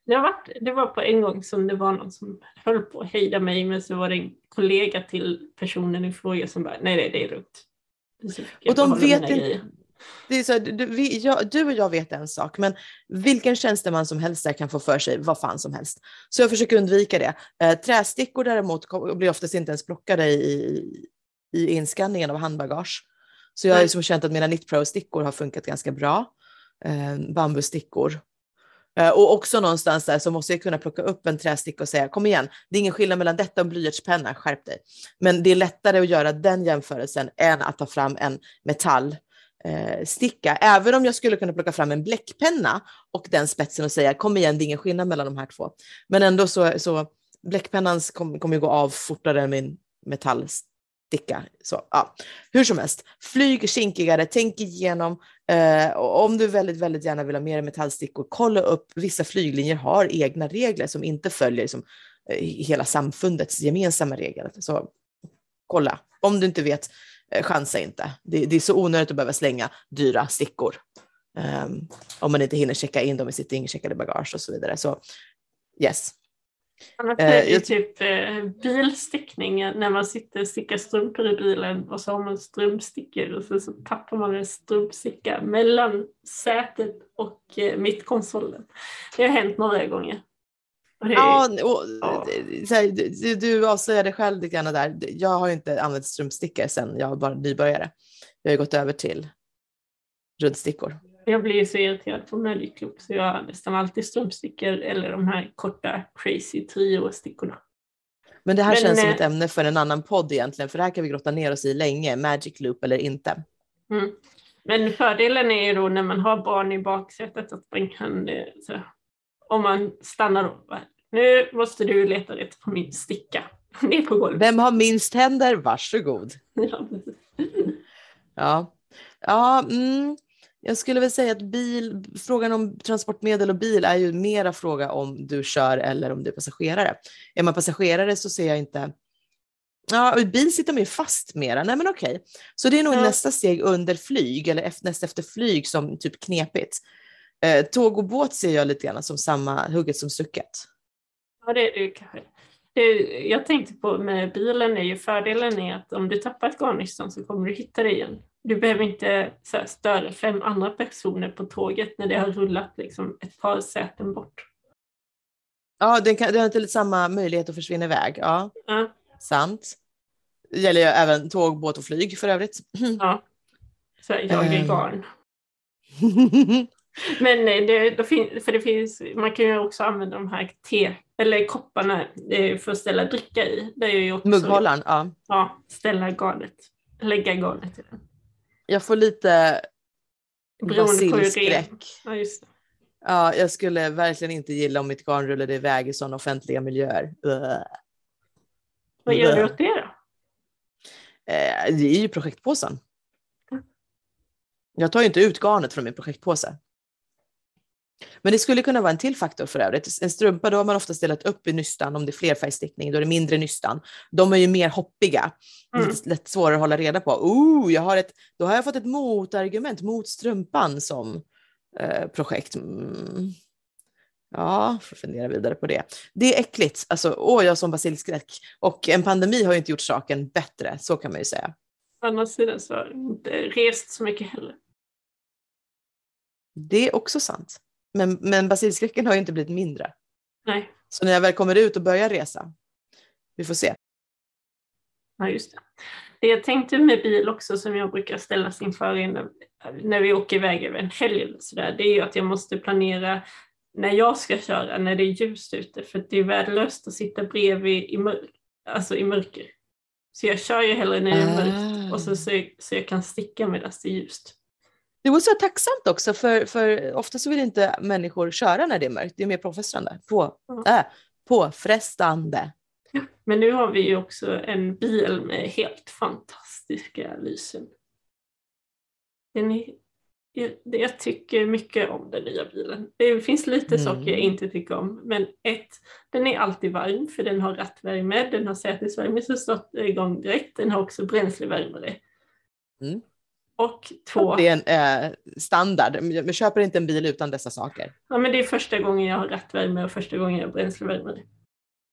Det, har varit, det var på en gång som det var någon som höll på att hejda mig men så var det en kollega till personen i fråga som bara nej, nej det är lugnt. Och de vet inte-. Det är så, här, du, vi, jag, du och jag vet en sak, men vilken tjänsteman som helst där kan få för sig vad fan som helst. Så jag försöker undvika det. Eh, trästickor däremot blir oftast inte ens plockade i, i inskanningen av handbagage. Så jag har ju Nej. som känt att mina Knit Pro-stickor har funkat ganska bra. Eh, bambustickor. Eh, och också någonstans där så måste jag kunna plocka upp en trästicka och säga kom igen, det är ingen skillnad mellan detta och en blyertspenna, skärp dig. Men det är lättare att göra den jämförelsen än att ta fram en metall eh, sticka. Även om jag skulle kunna plocka fram en bläckpenna och den spetsen och säga kom igen, det är ingen skillnad mellan de här två. Men ändå så, så bläckpennan kommer kom ju gå av fortare än min metallsticka. Så, ja. Hur som helst, flyg kinkigare, tänk igenom. Eh, och om du väldigt, väldigt gärna vill ha mer metallstickor, kolla upp. Vissa flyglinjer har egna regler som inte följer liksom, hela samfundets gemensamma regler. Så kolla, om du inte vet, chansa inte. Det, det är så onödigt att behöva slänga dyra stickor. Ehm, om man inte hinner checka in dem i sitt incheckade bagage och så vidare. Så yes. Annars Eh, är det ju typ eh, bilstickning när man sitter och stickar strumpor i bilen och så har man strumpstickor och så, så tappar man en strumpsticka mellan sätet och eh, mittkonsolen. Det har hänt några gånger. Är, Ja, och, Ja. så här, du, du avslöjade själv lite grann där. Jag har ju inte använt strumpstickor sedan jag var nybörjare. Jag har gått över till ruddstickor. Jag blir så irriterad på Magic Club så jag har nästan alltid strumpstickor eller de här korta crazy trio-stickorna. Men det här Men, känns som eh, ett ämne för en annan podd egentligen, för det här kan vi grotta ner oss i länge. Magic loop eller inte. Mm. Men fördelen är ju då när man har barn i baksätet att man kan, eh, så, om man stannar då, nu måste du leta rätt på min sticka. Ner på golvet. Vem har minst händer? Varsågod. Ja. Ja, mm, jag skulle väl säga att bil, frågan om transportmedel och bil är ju mera fråga om du kör eller om du är passagerare. Är man passagerare så ser jag inte Ja, och i bil sitter man ju fast mera. Nej, men okej. Så det är nog Ja. nästa steg under flyg eller näst efter flyg som typ knepigt. Eh, tåg och båt ser jag lite grann som samma hugget som stucket. Ja, det det kanske. Det, jag tänkte på med bilen är ju fördelen är att om du tappar ett garnnystan så kommer du hitta det igen. Du behöver inte här, störa fem andra personer på tåget när det har rullat liksom ett par säten bort. Ja, den, kan, den har inte lite samma möjlighet att försvinna iväg. Ja, Ja, sant. Det gäller ju även tåg, båt och flyg för övrigt. ja. Så jag är garn. Men eh, det, då fin, för det finns, man kan ju också använda de här te, eller kopparna eh, för att ställa dricka i. Det är ju också, Mugghållaren, ja. Ja, ställa garnet, lägga garnet i den. Jag får lite basilskräck. Ja, just det. Ja, jag skulle verkligen inte gilla om mitt garn rullade iväg i sådana offentliga miljöer. Vad gör du åt det då? Eh, det är ju projektpåsen. Jag tar ju inte ut garnet från min projektpåse. Men det skulle kunna vara en till faktor för övrigt. En strumpa, då har man ofta ställt upp i nystan om det är flerfärgstickning, då är det mindre nystan. De är ju mer hoppiga, mm. lite lätt svårare att hålla reda på. Oh, jag har ett, då har jag fått ett motargument mot strumpan som eh, projekt. Mm. Ja, får fundera vidare på det. Det är äckligt. Alltså, åh, jag har som basilskräck. Och en pandemi har ju inte gjort saken bättre, så kan man ju säga. Å andra sidan så har jag inte rest så mycket heller. Det är också sant. Men, men basilskräcken har ju inte blivit mindre. Nej. Så när jag väl kommer ut och börjar resa, vi får se. Ja, just det. Det jag tänkte med bil också som jag brukar ställas inför innan, när vi åker iväg över en helg eller så där, det är ju att jag måste planera när jag ska köra när det är ljust ute för det är värdelöst att sitta bredvid i, mör alltså i mörker. Så jag kör ju hellre när det är mörkt och så, så, så jag kan sticka medan det är ljust. Det måste vara tacksamt också, för, för ofta så vill inte människor köra när det är mörkt. Det är mer påfrestande. På, äh, påfrestande. Men nu har vi ju också en bil med helt fantastiska lysen. Den är, jag, tycker mycket om den nya bilen. Det finns lite mm. saker jag inte tycker om. Men ett, den är alltid varm för den har rattvärme, den har sätesvärme som står igång direkt. Den har också bränslevärmare. Mm. Och två... Det är en eh, standard. Jag köper inte en bil utan dessa saker. Ja, men det är första gången jag har rattvärme och första gången jag har bränslevärme.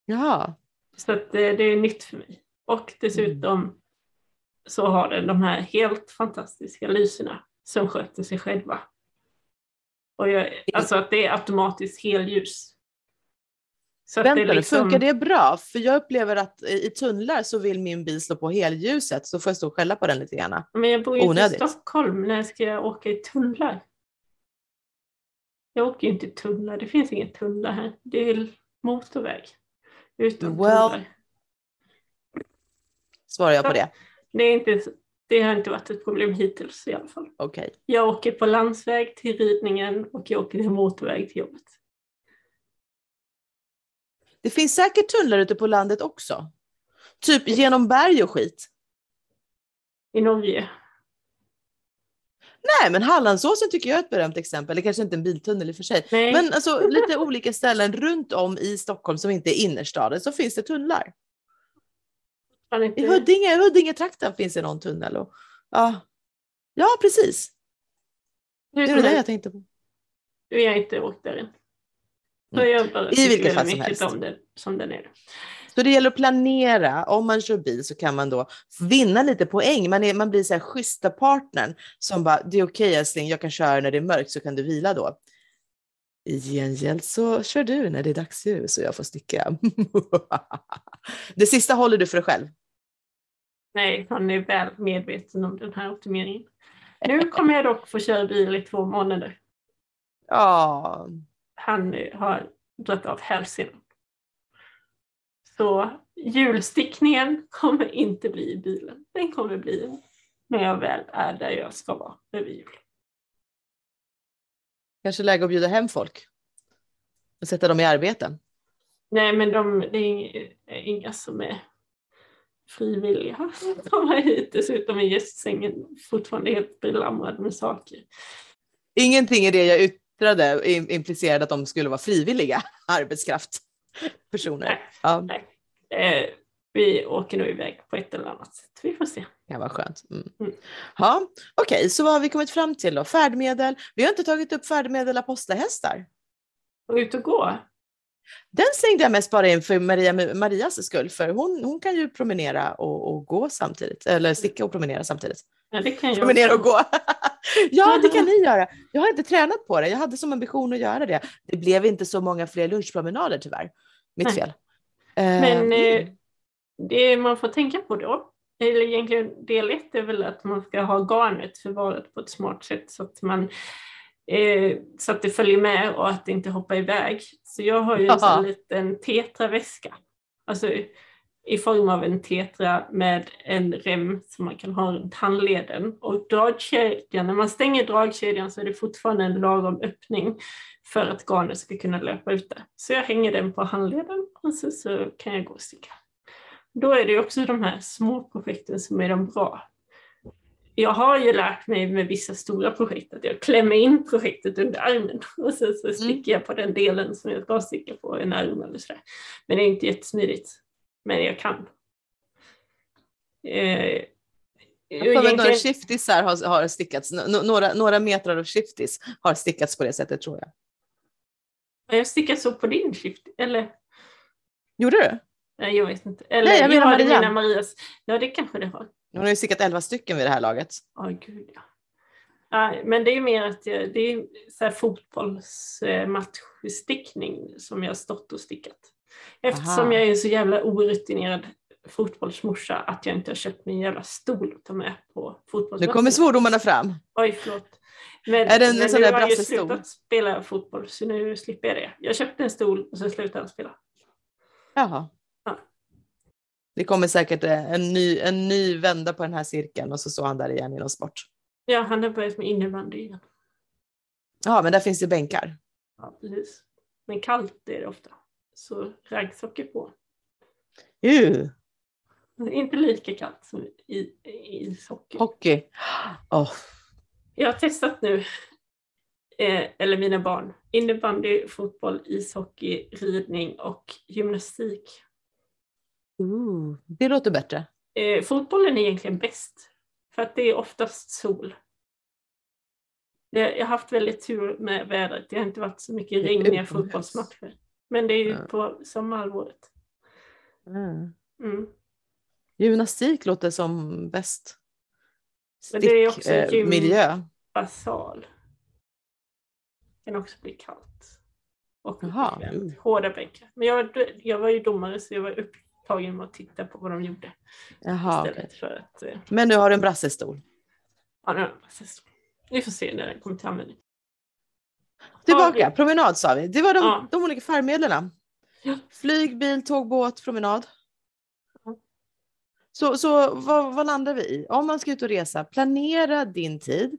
Jaha. Så att, det, eh, det är nytt för mig. Och dessutom mm. så har den de här helt fantastiska lyserna som sköter sig själva. Och jag, alltså att det är automatiskt helljus. Så Vänta det liksom... funkar det bra? För jag upplever att i tunnlar så vill min bil slå på helljuset så får jag stå och skälla på den lite grann. Men jag bor ju inte i Stockholm, när ska jag åka i tunnlar? Jag åker ju inte i tunnlar, det finns inget tunnlar här. Det är motorväg. Utan well, tunnlar. Svarar jag så, på det? Det, är inte, det har inte varit ett problem hittills i alla fall. Okay. Jag åker på landsväg till ridningen och jag åker till motorväg till jobbet. Det finns säkert tunnlar ute på landet också. Typ genom berg och skit. I Norge? Nej, men Hallandsåsen tycker jag är ett berömt exempel. Det kanske inte är en biltunnel i och för sig. Nej. Men alltså lite olika ställen runt om i Stockholm som inte är innerstaden så finns det tunnlar. Inte... I Huddinge, Huddinge-trakten finns det någon tunnel. Och, ja. ja, precis. Det är det jag tänkte på. Du har inte åkt där än. I vilket fall som helst. Om det, som den är. Så det gäller att planera. Om man kör bil så kan man då vinna lite poäng. Man, är, man blir så här schyssta partnern som bara, det är okej okay, älskling, jag kan köra när det är mörkt så kan du vila då. I gengäld så kör du när det är dagsljus och jag får sticka. det sista håller du för dig själv. Nej, han är väl medveten om den här optimeringen. Nu kommer jag dock få köra bil i två månader. Ja, han har dragit av hälsenan. Så julstickningen kommer inte bli i bilen. Den kommer bli när jag väl är där jag ska vara över jul. Kanske läge att bjuda hem folk och sätta dem i arbeten. Nej, men de, det är inga som är frivilliga att komma hit. Dessutom är gästsängen fortfarande helt belamrad med saker. Ingenting i det jag ut yttrade implicerade att de skulle vara frivilliga arbetskraft. Personer. Nej, ja. nej. Eh, vi åker nog iväg på ett eller annat sätt. Vi får se. Ja, vad skönt. Mm. Mm. Ja, Okej, okay, så vad har vi kommit fram till då? Färdmedel. Vi har inte tagit upp färdmedel apostlahästar. Och ut och gå? Den slängde jag mest bara in för Maria, Marias skull, för hon, hon kan ju promenera och, och gå samtidigt, eller sticka och promenera samtidigt. Ja, det kan jag promenera och gå. ja, det kan ni göra. Jag har inte tränat på det. Jag hade som ambition att göra det. Det blev inte så många fler lunchpromenader tyvärr. Mitt Nej. fel. Men uh, eh, det man får tänka på då, eller egentligen del ett är väl att man ska ha garnet förvarat på ett smart sätt så att man eh, så att det följer med och att det inte hoppar iväg. Så jag har ju en liten tetraväska. Alltså i form av en tetra med en rem som man kan ha runt handleden. Och dragkedjan, när man stänger dragkedjan så är det fortfarande en lagom öppning för att garnet ska kunna löpa ut där. Så jag hänger den på handleden och så, så kan jag gå och sticka. då är det också de här små projekten som är de bra. Jag har ju lärt mig med vissa stora projekt att jag klämmer in projektet under armen och sen så mm. sticker jag på den delen som jag ska sticka på en arm eller sådär. Men det är inte jättesmidigt. Men jag kan. Eh, Egentligen... Några shiftisar har, har stickats, några, några meter av shiftis har stickats på det sättet tror jag. Jag stickade så på din shift, eller? Gjorde du? Nej, jag vet inte. Eller Nej, jag menar Maria. Marias. Ja, det kanske det har. Hon har ju stickat elva stycken vid det här laget. Oh, gud ja. Nej, men det är mer att jag, det är så fotbollsmatchstickning som jag har stått och stickat. Eftersom Aha. jag är så jävla orutinerad fotbollsmorsa att jag inte har köpt min jävla stol att ta med på fotbollsmatchen. Nu kommer svordomarna fram. Oj, förlåt. Men, är det en, en sån där? Jag har ju slutat spela fotboll så nu slipper jag det. Jag köpte en stol och så slutade jag spela. Jaha. Det kommer säkert en ny, en ny vända på den här cirkeln och så står han där igen i någon sport. Ja, han har börjat med innebandy igen. Ja, men där finns det bänkar. Ja, precis. Men kallt är det ofta. Så raggsockor på. Uh. Inte lika kallt som i, ishockey. Hockey. Oh. Jag har testat nu, eh, eller mina barn, innebandy, fotboll, ishockey, ridning och gymnastik. Ooh, det låter bättre. Eh, fotbollen är egentligen bäst, för att det är oftast sol. Jag har haft väldigt tur med vädret. Det har inte varit så mycket regniga fotbollsmatcher. Men det är ju på sommarhalvåret. Mm. Mm. Gymnastik låter som bäst. Stick, det är också eh, miljö. Basal. Kan också bli kallt. Och Jaha. Hårda bänkar. Men jag, jag var ju domare så jag var upptagen med att titta på vad de gjorde. Jaha, okay. för att, eh... Men nu har du en brassestol. Ja, nu har jag en brassestol. Vi får se när den kommer till användning. Tillbaka, promenad sa vi. Det var de, ja. de olika färdmedlen. Ja. Flyg, bil, tåg, båt, promenad. Så, så vad, vad, landar vi i? Om man ska ut och resa, planera din tid.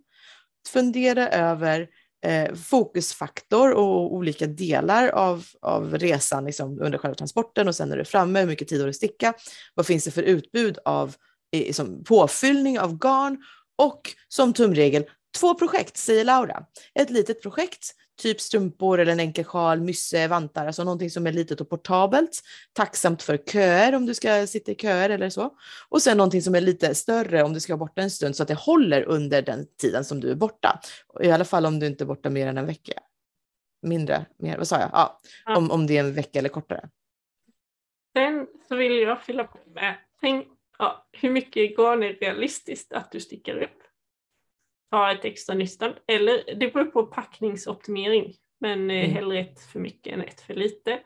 Fundera över eh, fokusfaktor och olika delar av, av resan liksom, under själva transporten och sen när du är framme, hur mycket tid har du sticka? Vad finns det för utbud av liksom, påfyllning av garn? Och som tumregel, två projekt, säger Laura. Ett litet projekt typ strumpor eller en enkel sjal, mysse, vantar, alltså någonting som är litet och portabelt. Tacksamt för köer om du ska sitta i köer eller så. Och sen någonting som är lite större om du ska vara borta en stund så att det håller under den tiden som du är borta. I alla fall om du inte är borta mer än en vecka. Mindre, mer, vad sa jag? Ja, ja. Om, om det är en vecka eller kortare. Sen så vill jag fylla på med, tänk, ja, hur mycket garn är realistiskt att du stickar upp? Ha ett extra nystan. Eller det beror på packningsoptimering, men eh, mm. hellre ett för mycket än ett för lite.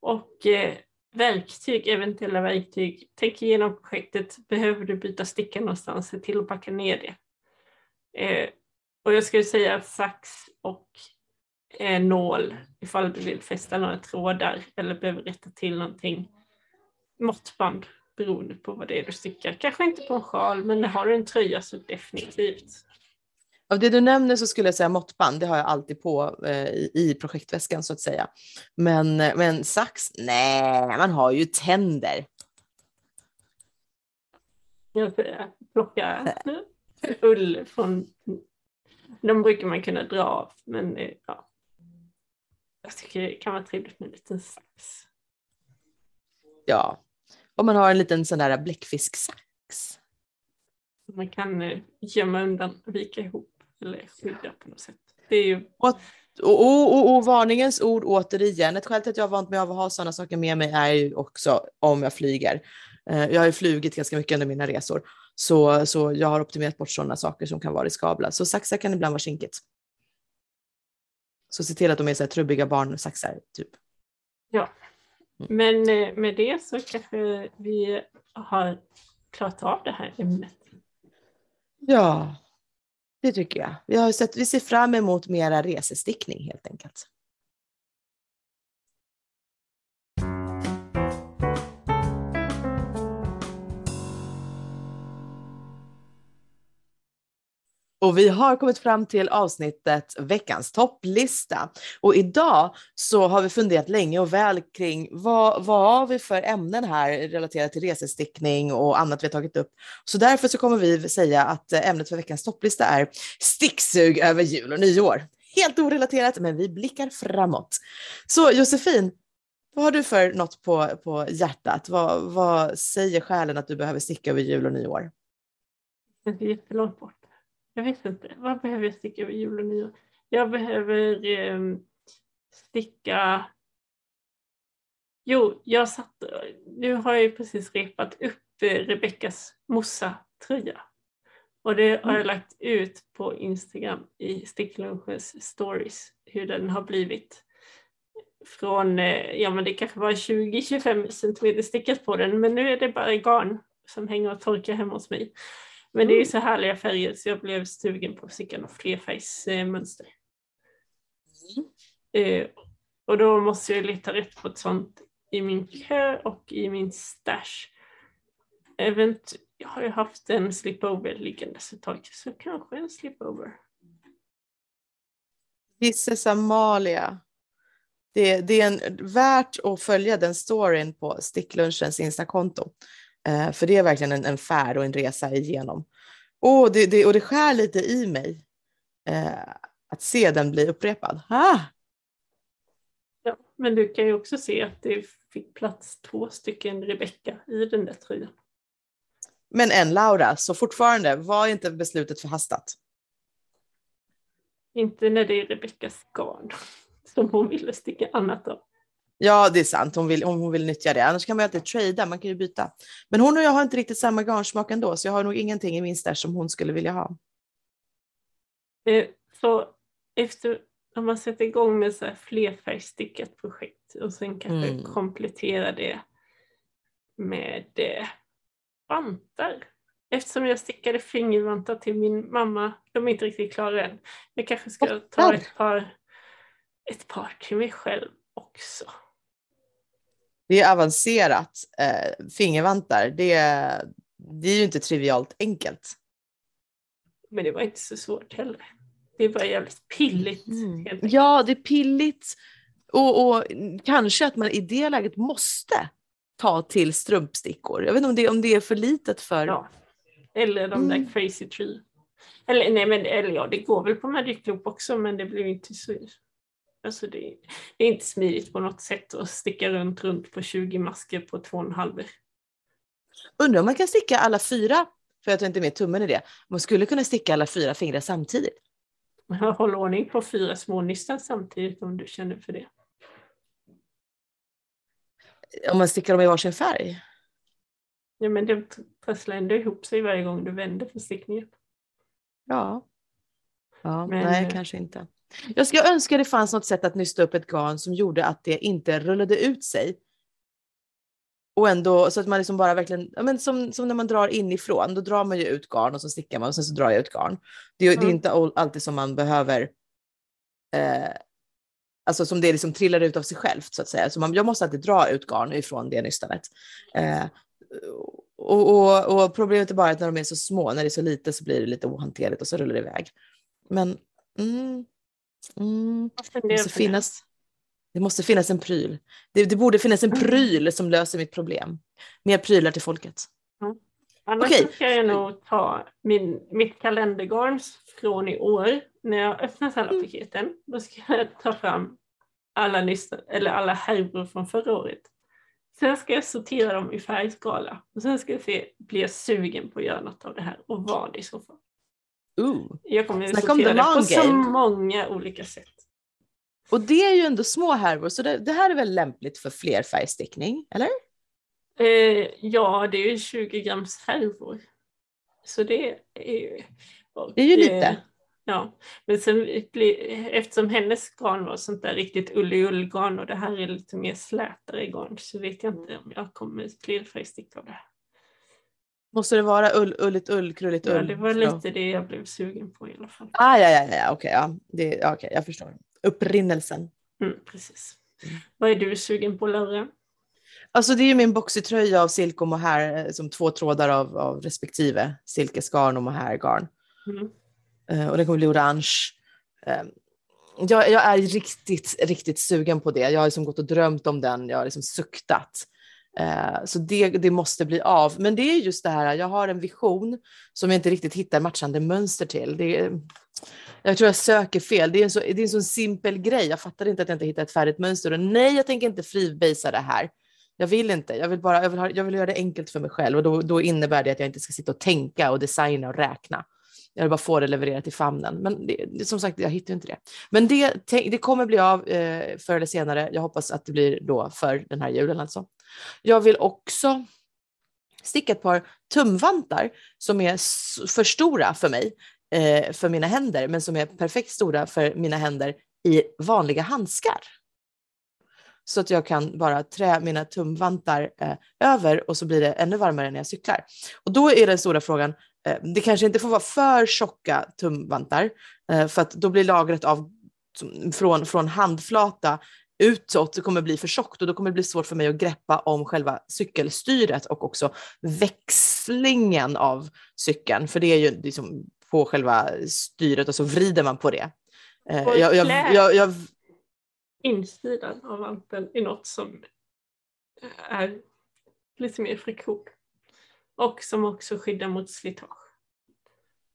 Och eh, verktyg, eventuella verktyg. Tänk igenom projektet. Behöver du byta sticka någonstans? Se till att packa ner det. Eh, och jag skulle säga sax och eh, nål ifall du vill fästa några trådar eller behöver rätta till någonting. Måttband beroende på vad det är du stickar. Kanske inte på en sjal, men har du en tröja så definitivt. Av det du nämner så skulle jag säga måttband, det har jag alltid på eh, i, i projektväskan så att säga. Men, men sax, nej, man har ju tänder. Jag plocka ull från, de brukar man kunna dra av, men eh, ja. Jag tycker det kan vara trevligt med en liten sax. Ja, om man har en liten sån där bläckfisksax. Man kan eh, gömma undan, vika ihop eller skydda på något sätt. Det är ju... och, och, och, och, varningens ord återigen, ett skäl till att jag har vant mig av att ha sådana saker med mig är ju också om jag flyger. Eh, jag har ju flugit ganska mycket under mina resor, så, så jag har optimerat bort sådana saker som kan vara riskabla. Så saxar kan ibland vara kinkigt. Så se till att de är så här trubbiga barnsaxar, typ. Ja, mm. men eh, med det så kanske vi har klarat av det här ämnet. Ja, det tycker jag. Vi, har sett, vi ser fram emot mera resestickning helt enkelt. Och vi har kommit fram till avsnittet veckans topplista. Och idag så har vi funderat länge och väl kring vad, vad har vi för ämnen här relaterat till resestickning och annat vi har tagit upp. Så därför så kommer vi säga att eh, ämnet för veckans topplista är sticksug över jul och nyår. Helt orelaterat, men vi blickar framåt. Så Josefin, vad har du för något på, på hjärtat? Vad, vad säger själen att du behöver sticka över jul och nyår? Det är jättelångt bort. Jag vet inte. Vad behöver jag sticka över jul och nyår? Jag behöver eh, sticka... Jo, jag satt... Nu har jag precis repat upp eh, Rebeckas mossa-tröja. Och det har jag mm. lagt ut på Instagram i Sticklunchens stories hur den har blivit. Från, eh, ja men det kanske var 20-25 cm stickat på den men nu är det bara garn som hänger och torkar hemma hos mig. Men det är ju mm. så härliga färger så jag blev sugen på att sticka något flerfärgsmönster. Mm. Eh, och då måste jag leta rätt på ett sånt i min kö och i min stash. Event jag har ju haft en slipover liggandes ett tag, så kanske en slipover. Gisses Amalia. Det, det är en, värt att följa den storyn på Sticklunchens Instakonto. Eh, för det är verkligen en, en färd och en resa igenom. Och det, det, och det skär lite i mig eh, att se den bli upprepad. Ah! Ja, men du kan ju också se att det fick plats två stycken Rebecka i den där tröjan. Men en Laura, så fortfarande, var inte beslutet förhastat? Inte när det är Rebeckas garn som hon ville sticka annat av. Ja, det är sant. Hon vill, hon vill nyttja det. Annars kan man ju alltid trada, man kan ju byta. Men hon och jag har inte riktigt samma garnsmak ändå, så jag har nog ingenting i min stash som hon skulle vilja ha. Eh, så efter, om man sätter igång med så här flerfärgstickat projekt och sen kanske mm. komplettera det med eh, vantar. Eftersom jag stickade fingervantar till min mamma, de är inte riktigt klara än. Jag kanske ska ta ett par, ett par till mig själv också. Det är avancerat. Eh, fingervantar, det, det är ju inte trivialt enkelt. Men det var inte så svårt heller. Det var jävligt pilligt. Mm. Ja, det är pilligt. Och, och, kanske att man i det läget måste ta till strumpstickor. Jag vet inte om det, om det är för litet för... Ja. Eller de mm. där crazy tree. Eller nej, men eller, ja, det går väl på Magic Loop också, men det blir inte så Alltså det, det, är inte smidigt på något sätt att sticka runt, runt på 20 masker på två och en halv. Undrar om man kan sticka alla fyra, för jag tar inte med tummen i det. Man skulle kunna sticka alla fyra fingrar samtidigt. Håll ordning på fyra små nystan samtidigt om du känner för det. Om man stickar dem i varsin färg? Ja men det trasslar ändå ihop sig varje gång du vänder på stickningen. Ja. Ja, men, nej eh, kanske inte. Jag ska önska det fanns något sätt att nysta upp ett garn som gjorde att det inte rullade ut sig. Och ändå så att man liksom bara verkligen, ja, men som, som när man drar inifrån, då drar man ju ut garn och så stickar man och sen så drar jag ut garn. Det, mm. det är inte alltid som man behöver, eh, alltså som det liksom trillar ut av sig självt så att säga. Så man, jag måste alltid dra ut garn ifrån det nystanet. Eh, och, och, och, problemet är bara att när de är så små, när det är så lite så blir det lite ohanterligt och så rullar det iväg. Men mm, Mm. Det, måste finnas, det måste finnas en pryl. Det, det, borde finnas en mm. pryl som löser mitt problem. Mer prylar till folket. Mm. Annars okay. ska jag nog ta min, mitt kalendergarn från i år. När jag öppnar alla mm. paketen, då ska jag ta fram alla, eller alla härvor från förra året. Sen ska jag sortera dem i färgskala och sen ska jag se, blir jag sugen på att göra något av det här och vad i så fall. Ooh. Jag kommer att sortera det på så många olika sätt. Och det är ju ändå små härvor, så det, det här är väl lämpligt för flerfärgstickning, eller? Eh, ja, det är ju 20 grams härvor. Så det är ju... Och, det är ju lite. Eh, ja, men sen eftersom hennes garn var sånt där riktigt ull-ull-garn och det här är lite mer slätare garn så vet jag inte om jag kommer flerfärgsticka av det här. Måste det vara ull, ulligt ull, krulligt ull? Ja, det var lite det jag blev sugen på i alla fall. Ah, ja, ja, ja, okej, ja. ja, okay, jag förstår. Upprinnelsen. Mm, precis. Vad är du sugen på Laura? Alltså det är ju min boxytröja av silke och mohair, eh, som två trådar av, av respektive silkesgarn och mohairgarn. Mm. och den kommer bli orange. Jag, jag, är riktigt, riktigt sugen på det. Jag har liksom gått och drömt om den. Jag har liksom suktat. Eh, så det, det måste bli av. Men det är just det här, jag har en vision som jag inte riktigt hittar matchande mönster till. Det, jag tror jag söker fel. Det är, en så, det är en sån simpel grej. Jag fattar inte att jag inte hittar ett färdigt mönster. Och nej, jag tänker inte freebasea det här. Jag vill inte. Jag vill, bara, jag vill, ha, jag vill göra det enkelt för mig själv och då, då innebär det att jag inte ska sitta och tänka och designa och räkna. Jag vill bara få det levererat i famnen. Men det, som sagt, jag hittar inte det. Men det, det kommer bli av eh, förr eller senare. Jag hoppas att det blir då för den här julen alltså. Jag vill också sticka ett par tumvantar som är för stora för mig eh, för mina händer, men som är perfekt stora för mina händer i vanliga handskar. Så att jag kan bara trä mina tumvantar eh, över och så blir det ännu varmare när jag cyklar. Och då är den stora frågan, eh, det kanske inte får vara för tjocka tumvantar, eh, för att då blir lagret av från, från handflata utåt det kommer bli för tjockt och då kommer det bli svårt för mig att greppa om själva cykelstyret och också växlingen av cykeln. För det är ju liksom på själva styret och så vrider man på det. Eh, jag, jag, jag, jag, Insidan av vanten är något som är lite mer friktion och som också skyddar mot slitage.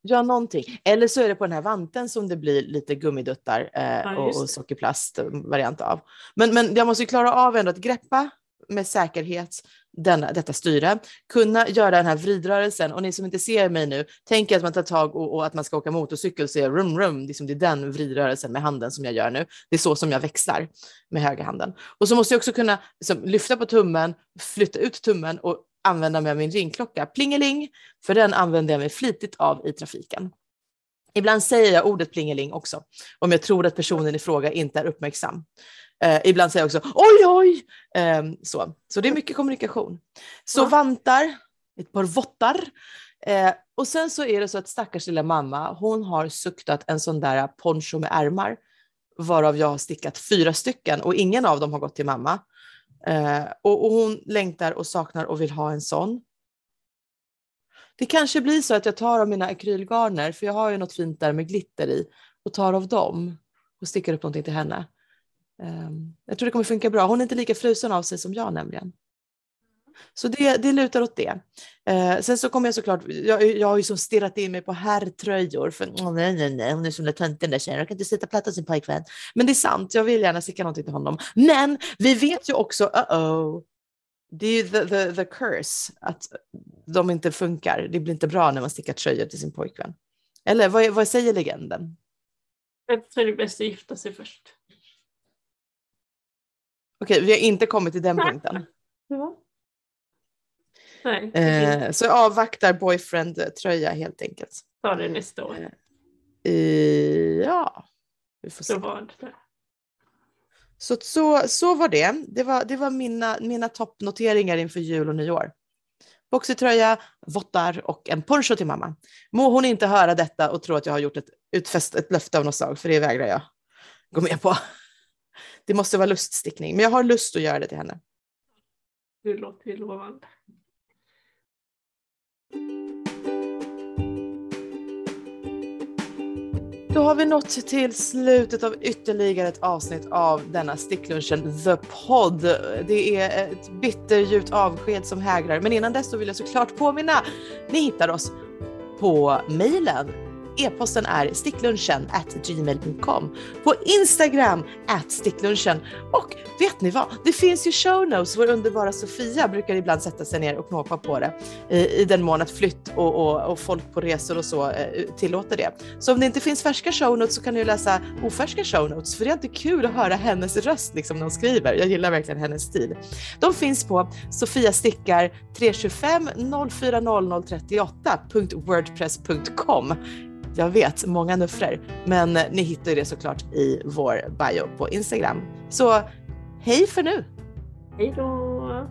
Ja, någonting. Eller så är det på den här vanten som det blir lite gummiduttar eh, ja, och, och sockerplastvariant av. Men, men jag måste klara av ändå att greppa med säkerhet denna, detta styre, kunna göra den här vridrörelsen. Och ni som inte ser mig nu, tänk att man tar tag och, och att man ska åka motorcykel och se rum rum, liksom det är den vridrörelsen med handen som jag gör nu. Det är så som jag växlar med höger handen. Och så måste jag också kunna liksom, lyfta på tummen, flytta ut tummen och använda mig av min ringklocka, plingeling, för den använder jag mig flitigt av i trafiken. Ibland säger jag ordet plingeling också, om jag tror att personen i fråga inte är uppmärksam. Eh, ibland säger jag också oj, oj. Eh, så. så det är mycket kommunikation. Så ja. vantar, ett par vottar. Eh, och sen så är det så att stackars lilla mamma, hon har suktat en sån där poncho med ärmar, varav jag har stickat fyra stycken och ingen av dem har gått till mamma. Eh, och, och hon längtar och saknar och vill ha en sån. Det kanske blir så att jag tar av mina akrylgarner, för jag har ju något fint där med glitter i, och tar av dem och stickar upp någonting till henne. Eh, jag tror det kommer funka bra. Hon är inte lika frusen av sig som jag nämligen. Så det, det lutar åt det. Eh, sen så kommer jag såklart, jag, jag har ju som stirrat in mig på herrtröjor för oh, nej, nej, nej, hon är töntig den där tjejen, jag kan inte sitta platt hos sin pojkvän. Men det är sant, jag vill gärna sticka någonting till honom. Men vi vet ju också, uh-oh, det är ju the, the, the curse, att de inte funkar. Det blir inte bra när man stickar tröjor till sin pojkvän. Eller vad, vad säger legenden? Jag tror det är bäst att gifta sig först. Okej, vi har inte kommit till den punkten. Ja. Nej, eh, så jag avvaktar boyfriend-tröja helt enkelt. Ta det nästa år. Eh, ja, vi får se. Så var det. Så, så, så var det. Det var, det var mina, mina toppnoteringar inför jul och nyår. Boxertröja, vottar och en poncho till mamma. Må hon inte höra detta och tro att jag har gjort ett utfäst, ett löfte av något slag, för det vägrar jag gå med på. Det måste vara luststickning, men jag har lust att göra det till henne. Det låter ju lovande. Då har vi nått till slutet av ytterligare ett avsnitt av denna sticklunchen The Pod. Det är ett bitterljuvt avsked som hägrar, men innan dess så vill jag såklart påminna. Ni hittar oss på mejlen E-posten är sticklunchen at gmail.com. På Instagram at sticklunchen. Och vet ni vad? Det finns ju show notes. Vår underbara Sofia brukar ibland sätta sig ner och knåpa på det i den mån att flytt och, och, och, folk på resor och så eh, tillåter det. Så om det inte finns färska show notes så kan ni läsa ofärska show notes för det är inte kul att höra hennes röst liksom när hon skriver. Jag gillar verkligen hennes stil. De finns på Sofia stickar 325-040038.wordpress.com. Jag vet, många nuffror. Men ni hittar ju det såklart i vår bio på Instagram. Så hej för nu! Hej då!